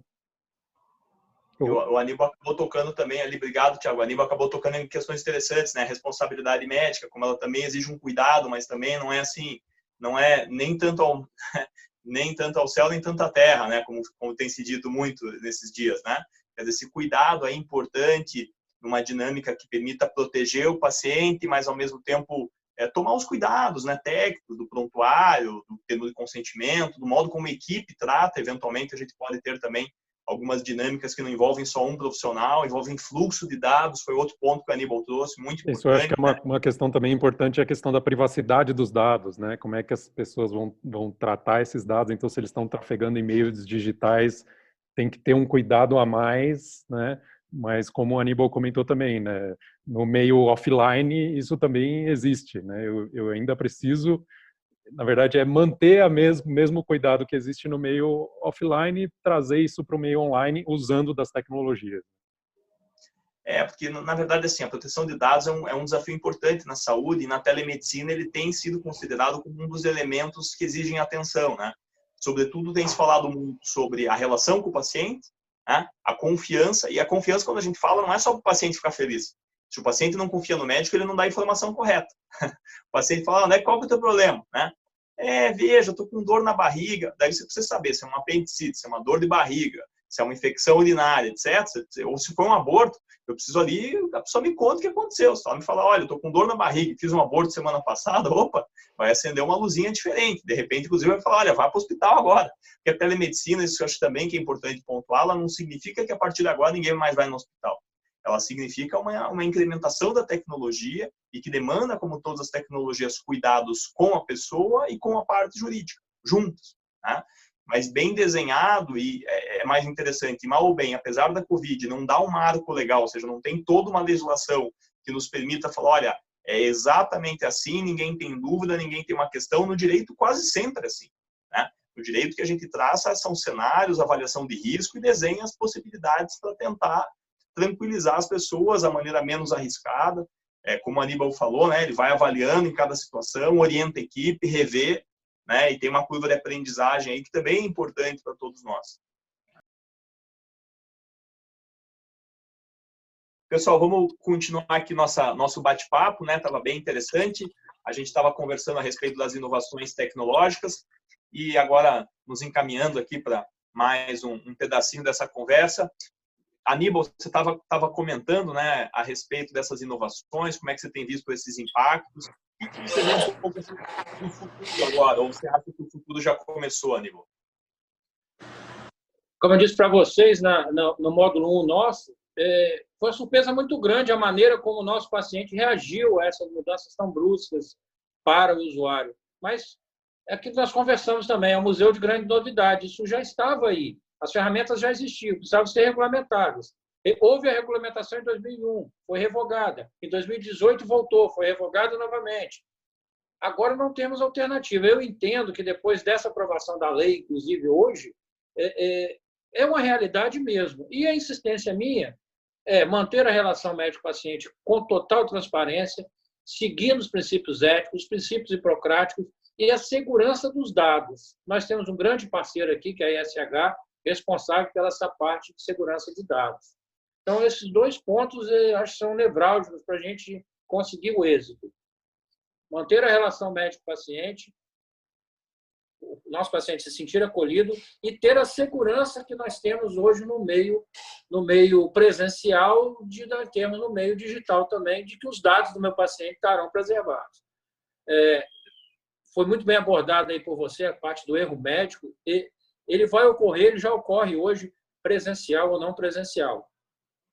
o Aníbal acabou tocando também ali, obrigado, Tiago. O Aníbal acabou tocando em questões interessantes, né? Responsabilidade médica, como ela também exige um cuidado, mas também não é assim, não é nem tanto ao, nem tanto ao céu, nem tanto à terra, né? Como, como tem se dito muito nesses dias, né? Quer dizer, esse cuidado é importante numa dinâmica que permita proteger o paciente, mas ao mesmo tempo é, tomar os cuidados, né? Técnicos, do prontuário, do termo de consentimento, do modo como a equipe trata, eventualmente a gente pode ter também algumas dinâmicas que não envolvem só um profissional, envolvem fluxo de dados, foi outro ponto que o Aníbal trouxe, muito importante. Isso eu acho que é uma, né? uma questão também importante, é a questão da privacidade dos dados, né? Como é que as pessoas vão, vão tratar esses dados, então se eles estão trafegando em meios digitais, tem que ter um cuidado a mais, né? Mas como o Aníbal comentou também, né? No meio offline, isso também existe, né? Eu, eu ainda preciso na verdade, é manter a mesmo, mesmo cuidado que existe no meio offline e trazer isso para o meio online usando das tecnologias. É, porque na verdade assim, a proteção de dados é um, é um, desafio importante na saúde e na telemedicina ele tem sido considerado como um dos elementos que exigem atenção, né? Sobretudo tem se falado muito sobre a relação com o paciente, né? a confiança e a confiança quando a gente fala não é só para o paciente ficar feliz. Se o paciente não confia no médico, ele não dá a informação correta. o paciente fala, né, qual que é o teu problema? Né? É, veja, eu tô com dor na barriga. Daí você precisa saber se é uma apendicite, se é uma dor de barriga, se é uma infecção urinária, etc. Ou se foi um aborto, eu preciso ali, a pessoa me conta o que aconteceu. Se ela me falar, olha, eu tô com dor na barriga, fiz um aborto semana passada, opa, vai acender uma luzinha diferente. De repente, inclusive, vai falar, olha, vá para o hospital agora. Porque a telemedicina, isso eu acho também que é importante pontuar, ela não significa que a partir de agora ninguém mais vai no hospital. Ela significa uma, uma incrementação da tecnologia e que demanda, como todas as tecnologias, cuidados com a pessoa e com a parte jurídica, juntos. Né? Mas bem desenhado e é, é mais interessante, mal ou bem, apesar da Covid não dar um marco legal, ou seja, não tem toda uma legislação que nos permita falar, olha, é exatamente assim, ninguém tem dúvida, ninguém tem uma questão, no direito quase sempre é assim. Né? No direito que a gente traça são cenários, avaliação de risco e desenha as possibilidades para tentar tranquilizar as pessoas a maneira menos arriscada. É, como o Aníbal falou, né, ele vai avaliando em cada situação, orienta a equipe, revê, né, e tem uma curva de aprendizagem aí que também é importante para todos nós. Pessoal, vamos continuar aqui nossa, nosso bate-papo, né? Estava bem interessante. A gente estava conversando a respeito das inovações tecnológicas e agora nos encaminhando aqui para mais um, um pedacinho dessa conversa. Aníbal, você estava comentando né, a respeito dessas inovações, como é que você tem visto esses impactos, e que você vê um pouco assim, do futuro agora, ou você acha que o futuro já começou, Aníbal? Como eu disse para vocês na, na, no módulo 1 nosso, é, foi uma surpresa muito grande a maneira como o nosso paciente reagiu a essas mudanças tão bruscas para o usuário. Mas é aquilo que nós conversamos também, é um museu de grande novidade, isso já estava aí. As ferramentas já existiam, precisavam ser regulamentadas. Houve a regulamentação em 2001, foi revogada. Em 2018 voltou, foi revogada novamente. Agora não temos alternativa. Eu entendo que depois dessa aprovação da lei, inclusive hoje, é, é, é uma realidade mesmo. E a insistência minha é manter a relação médico-paciente com total transparência, seguindo os princípios éticos, os princípios hipocráticos e a segurança dos dados. Nós temos um grande parceiro aqui, que é a ESH, responsável pela essa parte de segurança de dados. Então, esses dois pontos eu acho são nevrálgicos para a gente conseguir o êxito. Manter a relação médico-paciente, o nosso paciente se sentir acolhido e ter a segurança que nós temos hoje no meio no meio presencial de termos no meio digital também de que os dados do meu paciente estarão preservados é, foi muito bem abordado aí por você a parte do erro médico e ele vai ocorrer, ele já ocorre hoje, presencial ou não presencial.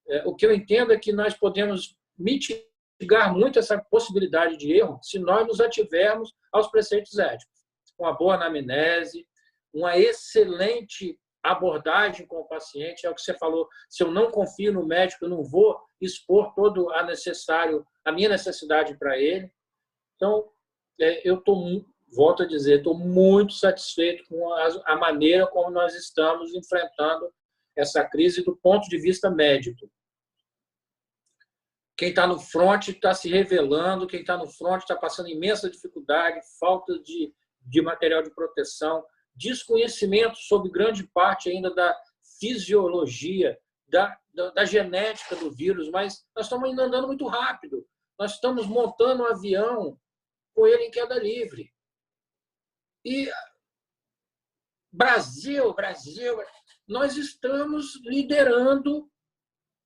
É, o que eu entendo é que nós podemos mitigar muito essa possibilidade de erro se nós nos ativermos aos preceitos éticos, uma boa anamnese, uma excelente abordagem com o paciente, é o que você falou, se eu não confio no médico, eu não vou expor todo a necessário, a minha necessidade para ele. Então, é, eu estou, volto a dizer, estou muito satisfeito com a maneira como nós estamos enfrentando essa crise do ponto de vista médico. Quem está no front está se revelando, quem está no front está passando imensa dificuldade, falta de, de material de proteção, desconhecimento sobre grande parte ainda da fisiologia, da, da, da, genética do vírus, mas nós estamos andando muito rápido. Nós estamos montando um avião com ele em queda livre. E Brasil, Brasil, nós estamos liderando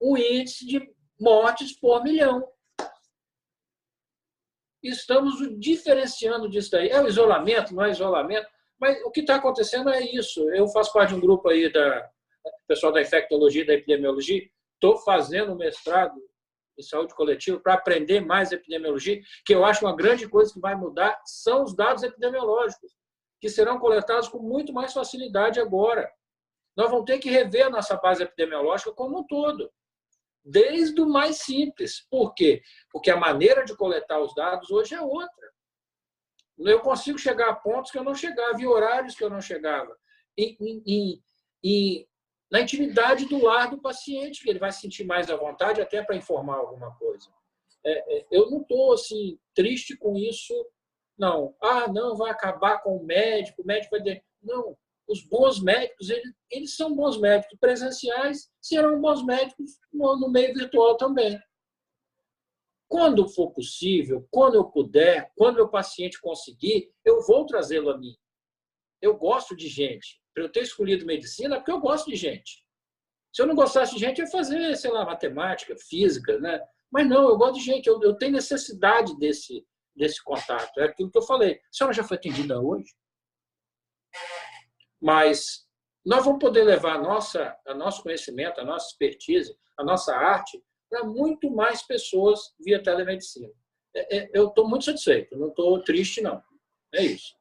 o índice de mortes por milhão. Estamos diferenciando disso daí. É o isolamento, não é isolamento? Mas o que está acontecendo é isso. Eu faço parte de um grupo aí da pessoal da infectologia, da epidemiologia. Estou fazendo um mestrado em saúde coletiva para aprender mais epidemiologia, que eu acho uma grande coisa que vai mudar são os dados epidemiológicos, que serão coletados com muito mais facilidade agora. Nós vamos ter que rever a nossa base epidemiológica como um todo, desde o mais simples. Por quê? Porque a maneira de coletar os dados hoje é outra. Eu consigo chegar a pontos que eu não chegava, e horários que eu não chegava. E, e, e, na intimidade do lar do paciente, que ele vai se sentir mais à vontade até para informar alguma coisa. É, é, eu não estou assim, triste com isso, não. Ah, não, vai acabar com o médico, o médico vai. De... Não. Os bons médicos, eles, eles são bons médicos presenciais, serão bons médicos no, no meio virtual também. Quando for possível, quando eu puder, quando meu paciente conseguir, eu vou trazê-lo a mim. Eu gosto de gente. Para eu ter escolhido medicina, é porque eu gosto de gente. Se eu não gostasse de gente, eu ia fazer, sei lá, matemática, física, né? Mas não, eu gosto de gente. Eu, eu tenho necessidade desse, desse contato. É aquilo que eu falei. A senhora já foi atendida hoje? Mas nós vamos poder levar a nossa, a nosso conhecimento, a nossa expertise, a nossa arte para muito mais pessoas via telemedicina. É, é, eu estou muito satisfeito, não estou triste, não. É isso.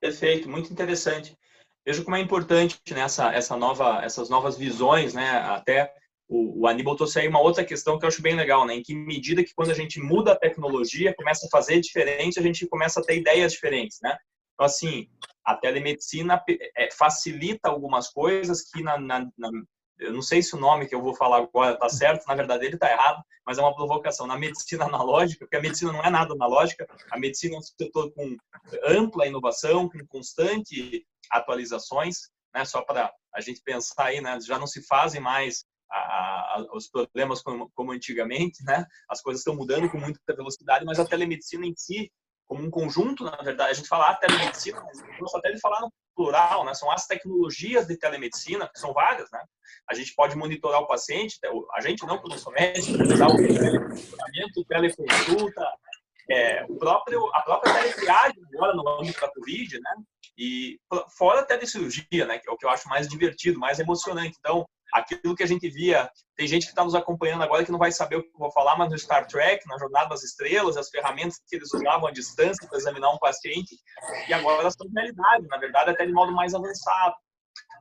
Perfeito, muito interessante. Veja como é importante nessa né, essa nova, essas novas visões, né? Até o, o Aníbal trouxe aí uma outra questão que eu acho bem legal, né? Em que medida que quando a gente muda a tecnologia, começa a fazer diferente, a gente começa a ter ideias diferentes, né? Então, assim, a telemedicina é, facilita algumas coisas que na, na, na, eu não sei se o nome que eu vou falar agora está certo, na verdade ele está errado, mas é uma provocação. Na medicina analógica, porque a medicina não é nada analógica, a medicina é um setor com ampla inovação, com constante atualizações, né? Só para a gente pensar aí, né? Já não se fazem mais a, a, os problemas como, como antigamente, né? As coisas estão mudando com muita velocidade, mas a telemedicina em si como um conjunto, na verdade. A gente fala a telemedicina, mas até de falar no plural, né? São as tecnologias de telemedicina, que são várias, né? A gente pode monitorar o paciente, a gente não, porque eu sou médico, usar o teleconsultamento, teleconsulta, é, o próprio, a própria teletriagem agora no âmbito da Covid, né? E fora a telecirurgia, né? Que é o que eu acho mais divertido, mais emocionante. Então, aquilo que a gente via. Tem gente que está nos acompanhando agora que não vai saber o que eu vou falar, mas no Star Trek, na Jornada das Estrelas, as ferramentas que eles usavam à distância para examinar um paciente, e agora elas estão realidade, na verdade, até de modo mais avançado.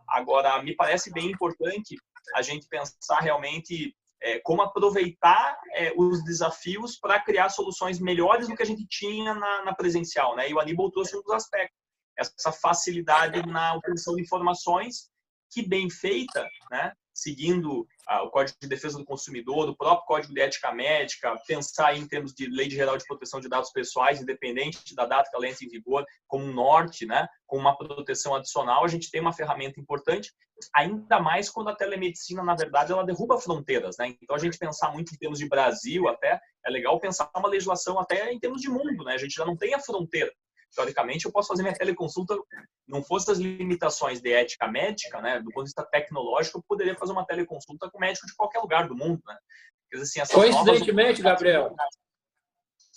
Agora, me parece bem importante a gente pensar realmente é, como aproveitar é, os desafios para criar soluções melhores do que a gente tinha na, na presencial, né? E o Aníbal trouxe um dos aspectos, essa facilidade na obtenção de informações que bem feita, né, seguindo ah, o Código de Defesa do Consumidor, o próprio Código de Ética Médica, pensar em termos de Lei Geral de Proteção de Dados Pessoais, independente da data que ela entra em vigor, como um norte, né, com uma proteção adicional, a gente tem uma ferramenta importante, ainda mais quando a telemedicina, na verdade, ela derruba fronteiras. Né? Então, a gente pensar muito em termos de Brasil até, é legal pensar uma legislação até em termos de mundo. Né? A gente já não tem a fronteira teoricamente, eu posso fazer minha teleconsulta, não fosse as limitações de ética médica, né, do ponto de vista tecnológico, eu poderia fazer uma teleconsulta com médico de qualquer lugar do mundo, né? Porque, assim, Coincidentemente, Gabriel,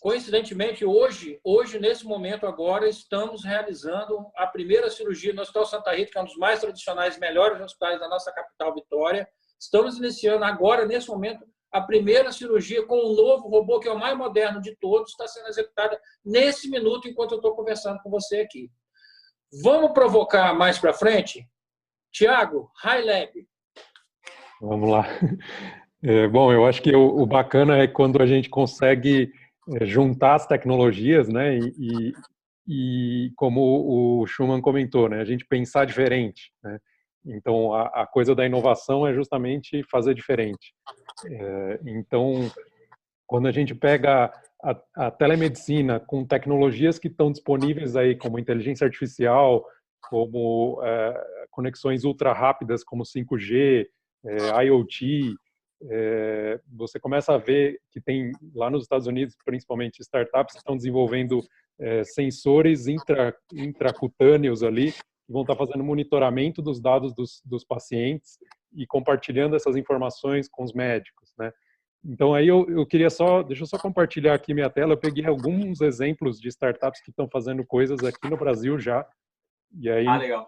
coincidentemente, hoje, hoje, nesse momento agora, estamos realizando a primeira cirurgia no Hospital Santa Rita, que é um dos mais tradicionais e melhores hospitais da nossa capital, Vitória. Estamos iniciando agora, nesse momento, a primeira cirurgia com um novo robô, que é o mais moderno de todos, está sendo executada nesse minuto enquanto eu estou conversando com você aqui. Vamos provocar mais para frente? Tiago, High Lab. Vamos lá. É, bom, eu acho que o, o, bacana é quando a gente consegue é, juntar as tecnologias, né? E, e, e, como o Schumann comentou, né? A gente pensar diferente, né? Então, a, a coisa da inovação é justamente fazer diferente. É, então, quando a gente pega a, a, telemedicina com tecnologias que estão disponíveis aí, como inteligência artificial, como é, conexões ultra rápidas, como 5G, é, IoT, é, você começa a ver que tem lá nos Estados Unidos, principalmente startups que estão desenvolvendo é, sensores intra, intracutâneos ali, que vão estar fazendo monitoramento dos dados dos, dos pacientes e compartilhando essas informações com os médicos, né? Então aí eu, eu queria só, deixa eu só compartilhar aqui minha tela, eu peguei alguns exemplos de startups que estão fazendo coisas aqui no Brasil já, e aí ah,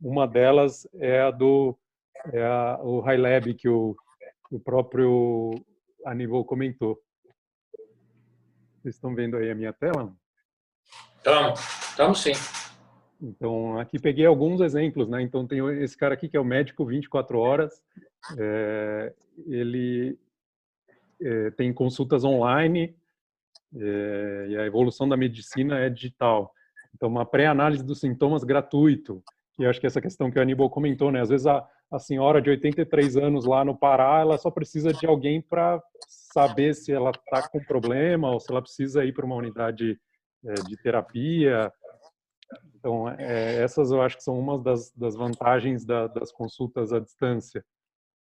uma delas é a do é a, o High Lab que o, o próprio Aníbal comentou. Vocês estão vendo aí a minha tela? Estamos, estamos sim. Então, aqui peguei alguns exemplos, né? Então, tem esse cara aqui que é o médico 24 horas. É, ele é, tem consultas online é, e a evolução da medicina é digital. Então, uma pré-análise dos sintomas gratuito. E acho que essa questão que o Aníbal comentou, né? Às vezes a, a senhora de 83 anos lá no Pará, ela só precisa de alguém para saber se ela está com problema ou se ela precisa ir para uma unidade é, de terapia. Então, é, essas eu acho que são uma das, das vantagens da, das consultas à distância.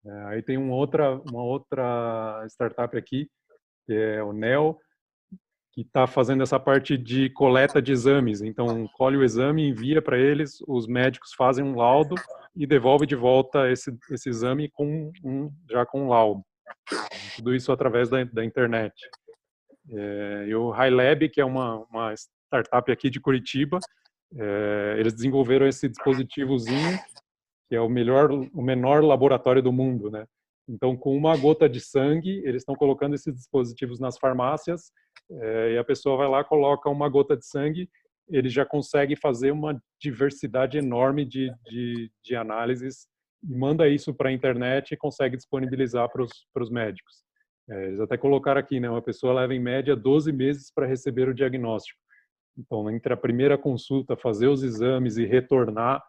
É, aí tem uma outra, uma outra startup aqui, que é o NEO, que está fazendo essa parte de coleta de exames. Então, colhe o exame, envia para eles, os médicos fazem um laudo e devolve de volta esse, esse exame com um, já com um laudo. Tudo isso através da, da internet. É, e o HighLab, que é uma, uma startup aqui de Curitiba, é, eles desenvolveram esse dispositivozinho que é o melhor, o menor laboratório do mundo, né? Então, com uma gota de sangue, eles estão colocando esses dispositivos nas farmácias é, e a pessoa vai lá, coloca uma gota de sangue, ele já consegue fazer uma diversidade enorme de, de, de análises e manda isso para a internet e consegue disponibilizar para os médicos. É, eles até colocaram aqui, né? Uma pessoa leva em média 12 meses para receber o diagnóstico. Então, entre a primeira consulta, fazer os exames e retornar,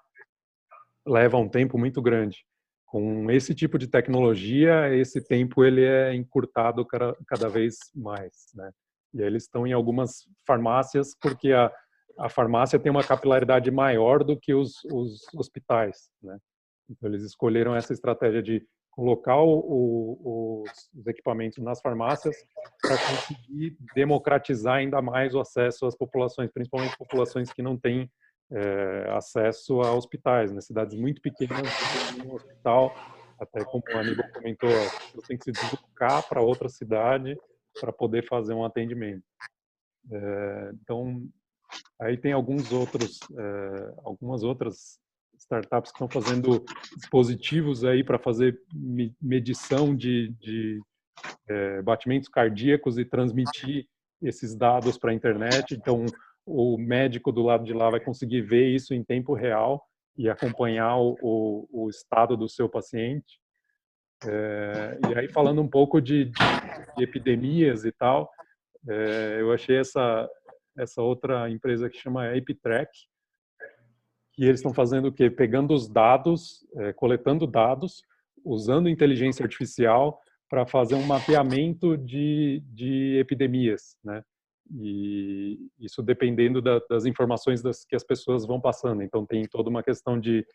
leva um tempo muito grande. Com esse tipo de tecnologia, esse tempo ele é encurtado cada, vez mais, né? E eles estão em algumas farmácias porque a, a farmácia tem uma capilaridade maior do que os, os hospitais, né? Então eles escolheram essa estratégia de colocar o, o, os equipamentos nas farmácias para conseguir democratizar ainda mais o acesso às populações, principalmente populações que não têm é, acesso a hospitais, né? cidades muito pequenas, um hospital, até como o Aníbal comentou, você tem que se deslocar para outra cidade para poder fazer um atendimento. É, então, aí tem alguns outros, é, algumas outras startups que estão fazendo dispositivos aí para fazer medição de, de é, batimentos cardíacos e transmitir esses dados para a internet. Então, o médico do lado de lá vai conseguir ver isso em tempo real e acompanhar o, o, o estado do seu paciente. É, e aí falando um pouco de, de, de epidemias e tal, é, eu achei essa essa outra empresa que chama EpiTrack, que eles estão fazendo o quê? Pegando os dados, é, coletando dados, usando inteligência artificial para fazer um mapeamento de, de epidemias, né? E isso dependendo da, das informações das, que as pessoas vão passando. Então, tem toda uma questão de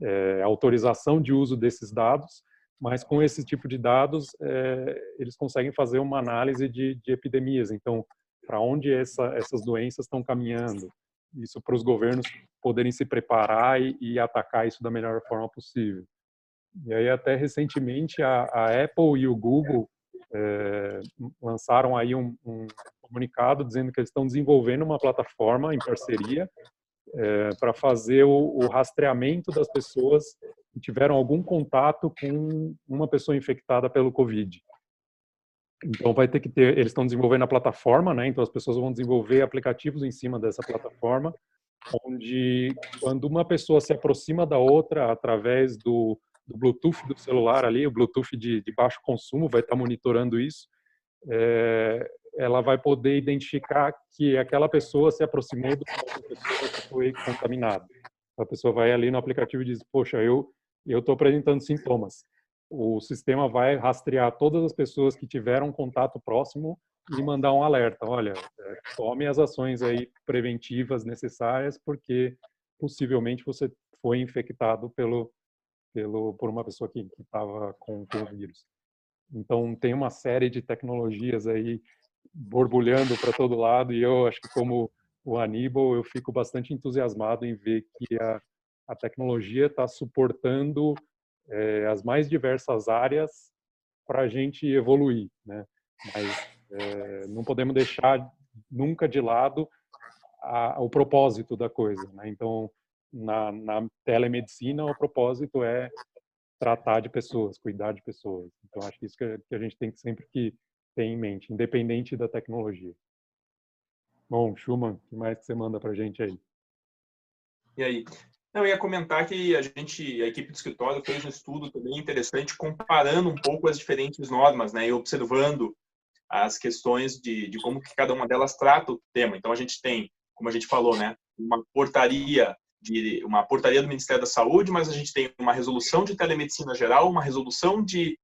é, autorização de uso desses dados, mas com esse tipo de dados, é, eles conseguem fazer uma análise de, de epidemias. Então, para onde essa, essas doenças estão caminhando? Isso para os governos poderem se preparar e, e, atacar isso da melhor forma possível. E aí, até recentemente, a, a Apple e o Google é, lançaram aí um, um, comunicado dizendo que eles estão desenvolvendo uma plataforma em parceria é, para fazer o, o, rastreamento das pessoas que tiveram algum contato com uma pessoa infectada pelo Covid. Então vai ter que ter, eles estão desenvolvendo a plataforma, né? Então as pessoas vão desenvolver aplicativos em cima dessa plataforma onde quando uma pessoa se aproxima da outra através do, do Bluetooth do celular ali, o Bluetooth de, de baixo consumo vai estar monitorando isso, é, ela vai poder identificar que aquela pessoa se aproximou de uma pessoa que foi contaminada. A pessoa vai ali no aplicativo e diz, poxa, eu eu estou apresentando sintomas. O sistema vai rastrear todas as pessoas que tiveram contato próximo e mandar um alerta. Olha, é, tome as ações aí preventivas necessárias porque possivelmente você foi infectado pelo, pelo por uma pessoa que estava com, com o vírus. Então tem uma série de tecnologias aí borbulhando para todo lado e eu acho que como o Aníbal eu fico bastante entusiasmado em ver que a, a tecnologia está suportando é, as mais diversas áreas para a gente evoluir, né? Mas é, não podemos deixar nunca de lado a, o propósito da coisa, né? Então na, na telemedicina o propósito é tratar de pessoas, cuidar de pessoas. Então acho que isso que a gente tem que sempre que ter em mente, independente da tecnologia. Bom, Schumann, o que mais que você manda para gente aí? E aí? Eu ia comentar que a gente, a equipe do escritório fez um estudo também interessante comparando um pouco as diferentes normas, né, e observando as questões de, de como que cada uma delas trata o tema. Então a gente tem, como a gente falou, né, uma portaria de uma portaria do Ministério da Saúde, mas a gente tem uma resolução de telemedicina geral, uma resolução de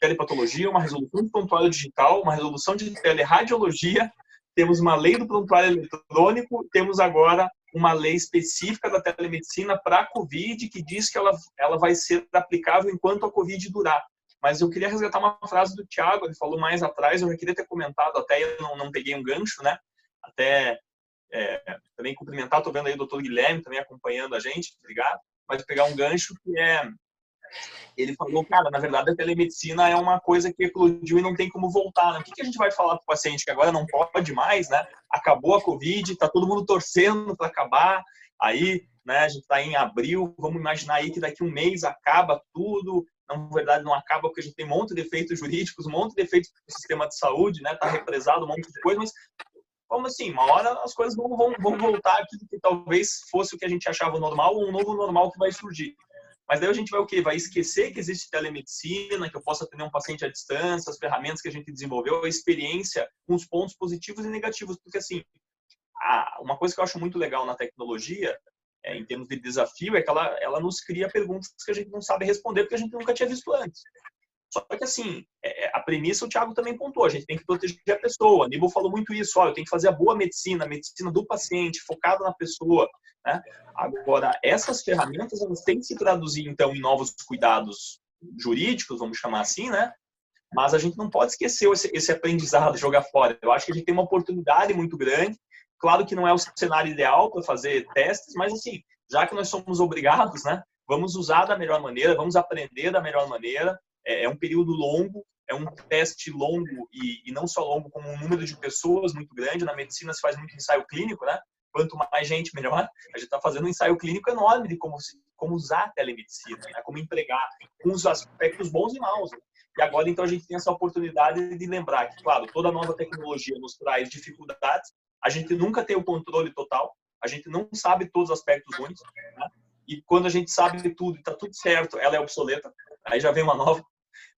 telepatologia, uma resolução de prontuário digital, uma resolução de teleradiologia, temos uma lei do prontuário eletrônico, temos agora uma lei específica da telemedicina para a Covid que diz que ela, ela vai ser aplicável enquanto a Covid durar. Mas eu queria resgatar uma frase do Tiago, ele falou mais atrás, eu já queria ter comentado, até eu não, não peguei um gancho, né? Até é, também cumprimentar, estou vendo aí o doutor Guilherme também acompanhando a gente, obrigado. Mas pegar um gancho que é. Ele falou, cara, na verdade a telemedicina é uma coisa que eclodiu e não tem como voltar. Né? O que, que a gente vai falar para o paciente que agora não pode mais, né? Acabou a Covid, está todo mundo torcendo para acabar. Aí, né, a gente está em abril, vamos imaginar aí que daqui um mês acaba tudo. Na verdade, não acaba porque a gente tem um monte de efeitos jurídicos, um monte de efeitos no sistema de saúde, né? Está represado um monte de coisa, mas como assim? Uma hora as coisas vão, vão, vão voltar aquilo que talvez fosse o que a gente achava normal ou um novo normal que vai surgir. Mas daí a gente vai o quê? Vai esquecer que existe telemedicina, que eu posso atender um paciente à distância, as ferramentas que a gente desenvolveu, a experiência com os pontos positivos e negativos. Porque, assim, uma coisa que eu acho muito legal na tecnologia, é, em termos de desafio, é que ela, ela nos cria perguntas que a gente não sabe responder porque a gente nunca tinha visto antes. Só que, assim, é, é, a premissa o Thiago também pontuou, a gente tem que proteger a pessoa. A Nível falou muito isso, olha, eu tenho que fazer a boa medicina, a medicina do paciente, focada na pessoa. Né? Agora, essas ferramentas, elas têm que se traduzir, então, em novos cuidados jurídicos, vamos chamar assim, né? Mas a gente não pode esquecer esse, esse aprendizado, jogar fora. Eu acho que a gente tem uma oportunidade muito grande. Claro que não é o cenário ideal para fazer testes, mas, assim, já que nós somos obrigados, né? Vamos usar da melhor maneira, vamos aprender da melhor maneira é, é um período longo, é um teste longo e, e, não só longo, como um número de pessoas muito grande. Na medicina se faz muito ensaio clínico, né? Quanto mais gente, melhor. A gente está fazendo um ensaio clínico enorme de como, como usar a telemedicina, né? como empregar, com os aspectos bons e maus. Né? E agora, então, a gente tem essa oportunidade de lembrar que, claro, toda nova tecnologia nos traz dificuldades, a gente nunca tem o controle total, a gente não sabe todos os aspectos ruins, né? e quando a gente sabe de tudo e está tudo certo, ela é obsoleta, aí já vem uma nova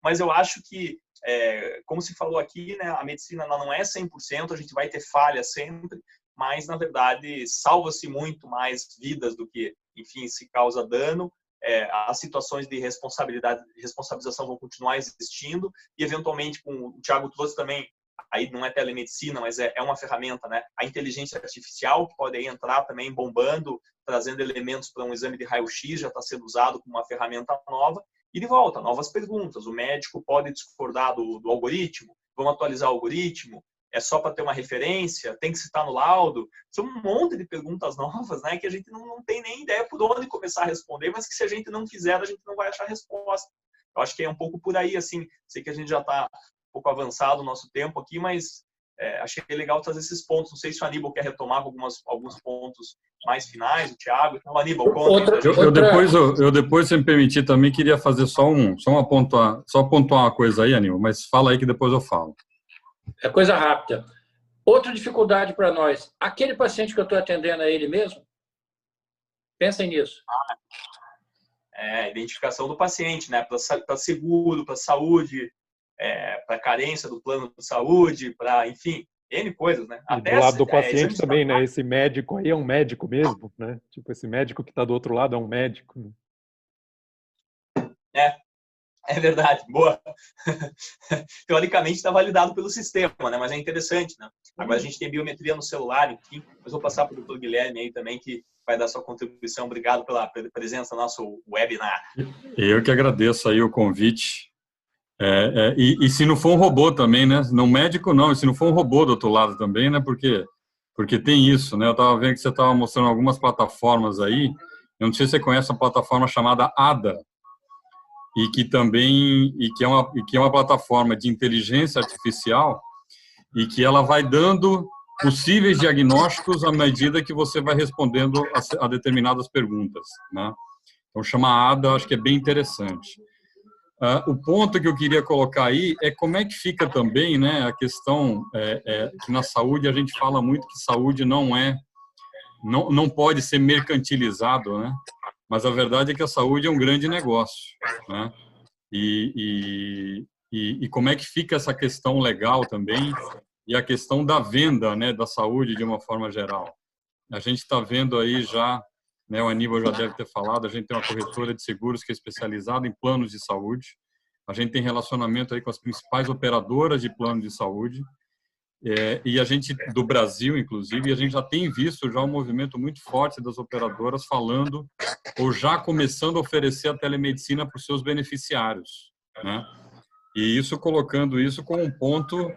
mas eu acho que, é, como se falou aqui, né, a medicina não é 100%, a gente vai ter falhas sempre, mas, na verdade, salva-se muito mais vidas do que, enfim, se causa dano. É, as situações de responsabilidade, responsabilização vão continuar existindo e, eventualmente, com o Thiago trouxe também aí não é telemedicina, mas é, é uma ferramenta, né? A inteligência artificial que pode entrar também bombando, trazendo elementos para um exame de raio-x, já está sendo usado como uma ferramenta nova. E de volta, novas perguntas. O médico pode discordar do, do algoritmo? Vamos atualizar o algoritmo? É só para ter uma referência? Tem que citar no laudo? São um monte de perguntas novas, né? Que a gente não, não tem nem ideia por onde começar a responder, mas que se a gente não fizer, a gente não vai achar resposta. Eu acho que é um pouco por aí, assim. Sei que a gente já está um pouco avançado o nosso tempo aqui, mas é, achei legal trazer esses pontos. Não sei se o Aníbal quer retomar algumas, alguns pontos mais finais, o Thiago. Então, Aníbal, conta. Outra, eu, eu, depois, eu, eu, depois, se me permitir, também queria fazer só um, só uma pontuar, só pontuar uma coisa aí, Aníbal, mas fala aí que depois eu falo. É coisa rápida. Outra dificuldade para nós, aquele paciente que eu estou atendendo é ele mesmo? Pensem nisso. É, identificação do paciente, né? Para seguro, para saúde, é, para carência do plano de saúde, para, enfim, N coisas, né? Até do lado do paciente é, também, né? Esse médico aí é um médico mesmo, né? Tipo, esse médico que está do outro lado é um médico. Né? É, é verdade, boa. Teoricamente está validado pelo sistema, né? Mas é interessante, né? Agora a gente tem biometria no celular, enfim. Mas vou passar para o doutor Guilherme aí também, que vai dar sua contribuição. Obrigado pela presença no nosso webinar. Eu que agradeço aí o convite. É, é, e, e, se não for um robô também, né? Não médico não, e se não for um robô do outro lado também, né? Porque porque tem isso, né? Eu estava vendo que você estava mostrando algumas plataformas aí. Eu não sei se você conhece uma plataforma chamada ADA e que também e que é uma e que é uma plataforma de inteligência artificial e que ela vai dando possíveis diagnósticos à medida que você vai respondendo a, a determinadas perguntas, né? Então chama ADA, acho que é bem interessante. Uh, o ponto que eu queria colocar aí é como é que fica também, né, a questão é, é, que na saúde a gente fala muito que saúde não é, não, não pode ser mercantilizado, né? Mas a verdade é que a saúde é um grande negócio, né? E, e, e, e como é que fica essa questão legal também e a questão da venda, né, da saúde de uma forma geral. A gente está vendo aí já né, o Aníbal já deve ter falado, a gente tem uma corretora de seguros que é especializada em planos de saúde. A gente tem relacionamento aí com as principais operadoras de plano de saúde. É, e a gente, do Brasil, inclusive, e a gente já tem visto já um movimento muito forte das operadoras falando ou já começando a oferecer a telemedicina para os seus beneficiários, né? E isso colocando isso como um ponto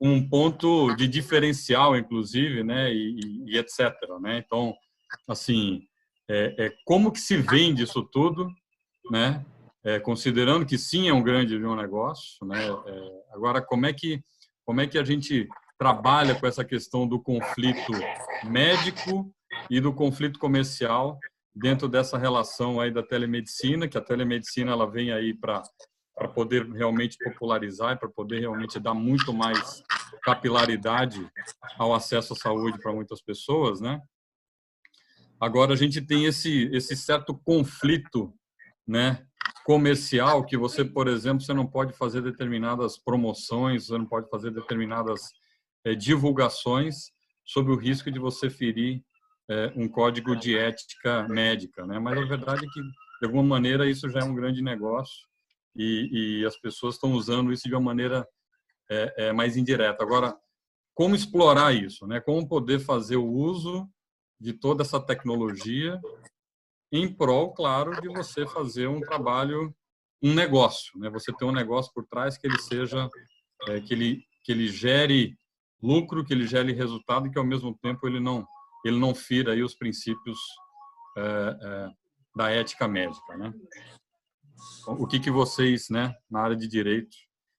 um ponto de diferencial, inclusive, né, e, e, e etc. Né? Então, assim, é, é, como que se vende isso tudo, né? É, considerando que sim é um grande um negócio, né? É, agora como é que como é que a gente trabalha com essa questão do conflito médico e do conflito comercial dentro dessa relação aí da telemedicina, que a telemedicina ela vem aí para para poder realmente popularizar e para poder realmente dar muito mais capilaridade ao acesso à saúde para muitas pessoas, né? Agora a gente tem esse esse certo conflito, né, comercial que você, por exemplo, você não pode fazer determinadas promoções, você não pode fazer determinadas é, divulgações sob o risco de você ferir é, um código de ética médica, né? Mas a verdade é que de alguma maneira isso já é um grande negócio e, e as pessoas estão usando isso de uma maneira é, mais indireta. Agora, como explorar isso, né? Como poder fazer o uso de toda essa tecnologia em prol, claro, de você fazer um trabalho, um negócio, né? Você ter um negócio por trás que ele seja, é, que ele que ele gere lucro, que ele gere resultado e que ao mesmo tempo ele não ele não fira aí os princípios é, é, da ética médica, né? Então, o que que vocês, né, na área de direito,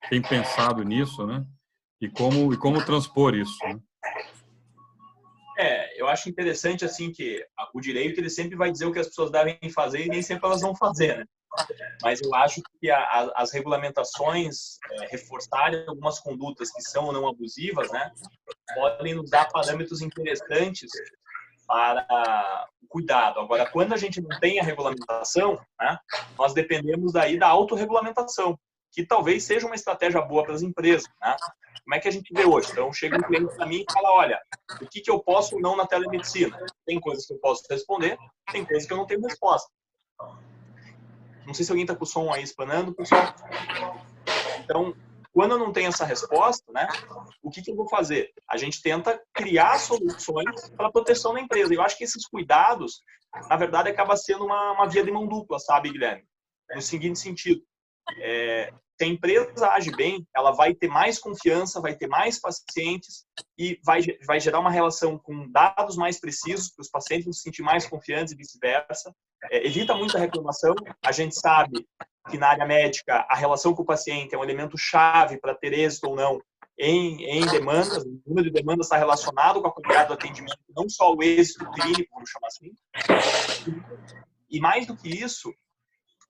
têm pensado nisso, né? E como e como transpor isso? Né? É, eu acho interessante assim que o direito ele sempre vai dizer o que as pessoas devem fazer e nem sempre elas vão fazer, né? Mas eu acho que a, a, as regulamentações é, reforçarem algumas condutas que são ou não abusivas, né, podem nos dar parâmetros interessantes para o cuidado. Agora, quando a gente não tem a regulamentação, né, nós dependemos daí da autorregulamentação, que talvez seja uma estratégia boa para as empresas, né? Como é que a gente vê hoje? Então, chega um cliente para mim e fala, olha, o que, que eu posso ou não na telemedicina? Tem coisas que eu posso responder, tem coisas que eu não tenho resposta. Não sei se alguém está com o som aí espanando, pessoal. Então, quando eu não tenho essa resposta, né, o que, que eu vou fazer? A gente tenta criar soluções para proteção da empresa. Eu acho que esses cuidados, na verdade, acaba sendo uma, uma via de mão dupla, sabe, Guilherme? No seguinte sentido, é, se a empresa age bem, ela vai ter mais confiança, vai ter mais pacientes e vai, vai gerar uma relação com dados mais precisos para os pacientes se sentir mais confiantes e vice-versa. É, evita muita reclamação. A gente sabe que na área médica a relação com o paciente é um elemento chave para ter êxito ou não em, em demandas. O número de demandas está relacionado com a qualidade do atendimento, não só o êxito clínico, vamos chamar assim. E mais do que isso,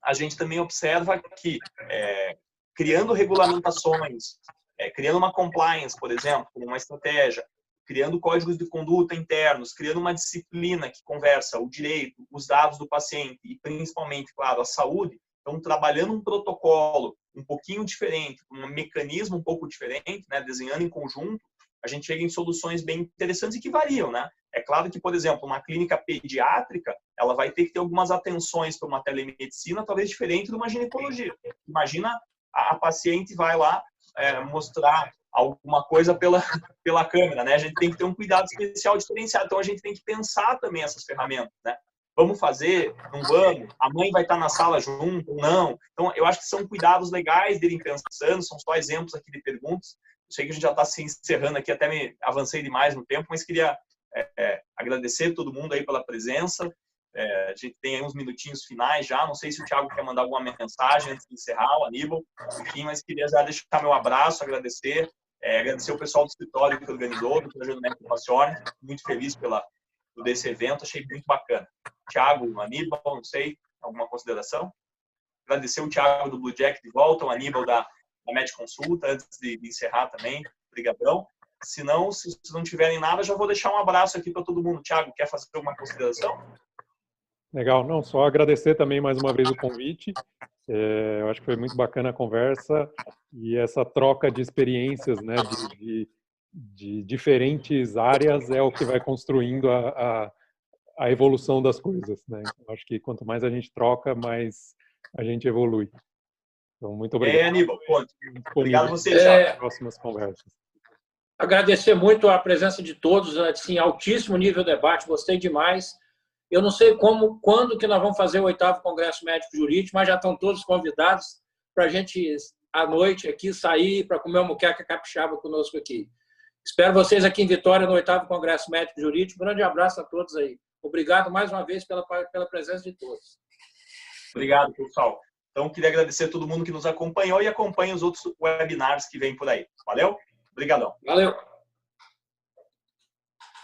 a gente também observa que é, criando regulamentações, é, criando uma compliance, por exemplo, uma estratégia, criando códigos de conduta internos, criando uma disciplina que conversa o direito, os dados do paciente e principalmente, claro, a saúde. Então, trabalhando um protocolo um pouquinho diferente, um mecanismo um pouco diferente, né, desenhando em conjunto, a gente chega em soluções bem interessantes e que variam, né? É claro que, por exemplo, uma clínica pediátrica, ela vai ter que ter algumas atenções para uma telemedicina, talvez diferente de uma ginecologia. Imagina a, paciente vai lá é, mostrar alguma coisa pela, pela câmera, né? A gente tem que ter um cuidado especial diferenciado. Então, a gente tem que pensar também essas ferramentas, né? Vamos fazer? Não vamos? A mãe vai estar na sala junto não? Então, eu acho que são cuidados legais de pensando, são só exemplos aqui de perguntas. Eu sei que a gente já está se encerrando aqui, até me avancei demais no tempo, mas queria é, é, agradecer todo mundo aí pela presença. É, a gente tem uns minutinhos finais já. Não sei se o Thiago quer mandar alguma mensagem antes de encerrar, o Aníbal, enfim, mas queria já deixar meu abraço, agradecer. É, agradecer o pessoal do escritório que organizou, do Projeto Médico Passione, muito feliz pela, por esse evento, achei muito bacana. Thiago, Aníbal, não sei, alguma consideração? Agradecer o Thiago do Blue Jack de volta, o Aníbal da, da Med Consulta, antes de, de encerrar também. Obrigadão. Se não, se, se não tiverem nada, já vou deixar um abraço aqui para todo mundo. Thiago, quer fazer alguma consideração? Legal, não, só agradecer também mais uma vez o convite. É, eu acho que foi muito bacana a conversa e essa troca de experiências, né, de, de, de diferentes áreas é o que vai construindo a, a, a evolução das coisas, né? Eu acho que quanto mais a gente troca, mais a gente evolui. Então, muito obrigado. É, Aníbal, ponto. Obrigado a você, é, próximas conversas. Agradecer muito a presença de todos, assim, altíssimo nível de debate, gostei demais. Eu não sei como, quando que nós vamos fazer o oitavo Congresso Médico Jurídico, mas já estão todos convidados para a gente, à noite, aqui sair para comer uma muqueca capixaba conosco aqui. Espero vocês aqui em Vitória, no oitavo Congresso Médico Jurídico. Um grande abraço a todos aí. Obrigado mais uma vez pela, pela presença de todos. Obrigado, pessoal. Então, queria agradecer a todo mundo que nos acompanhou e acompanha os outros webinars que vêm por aí. Valeu? Obrigadão. Valeu.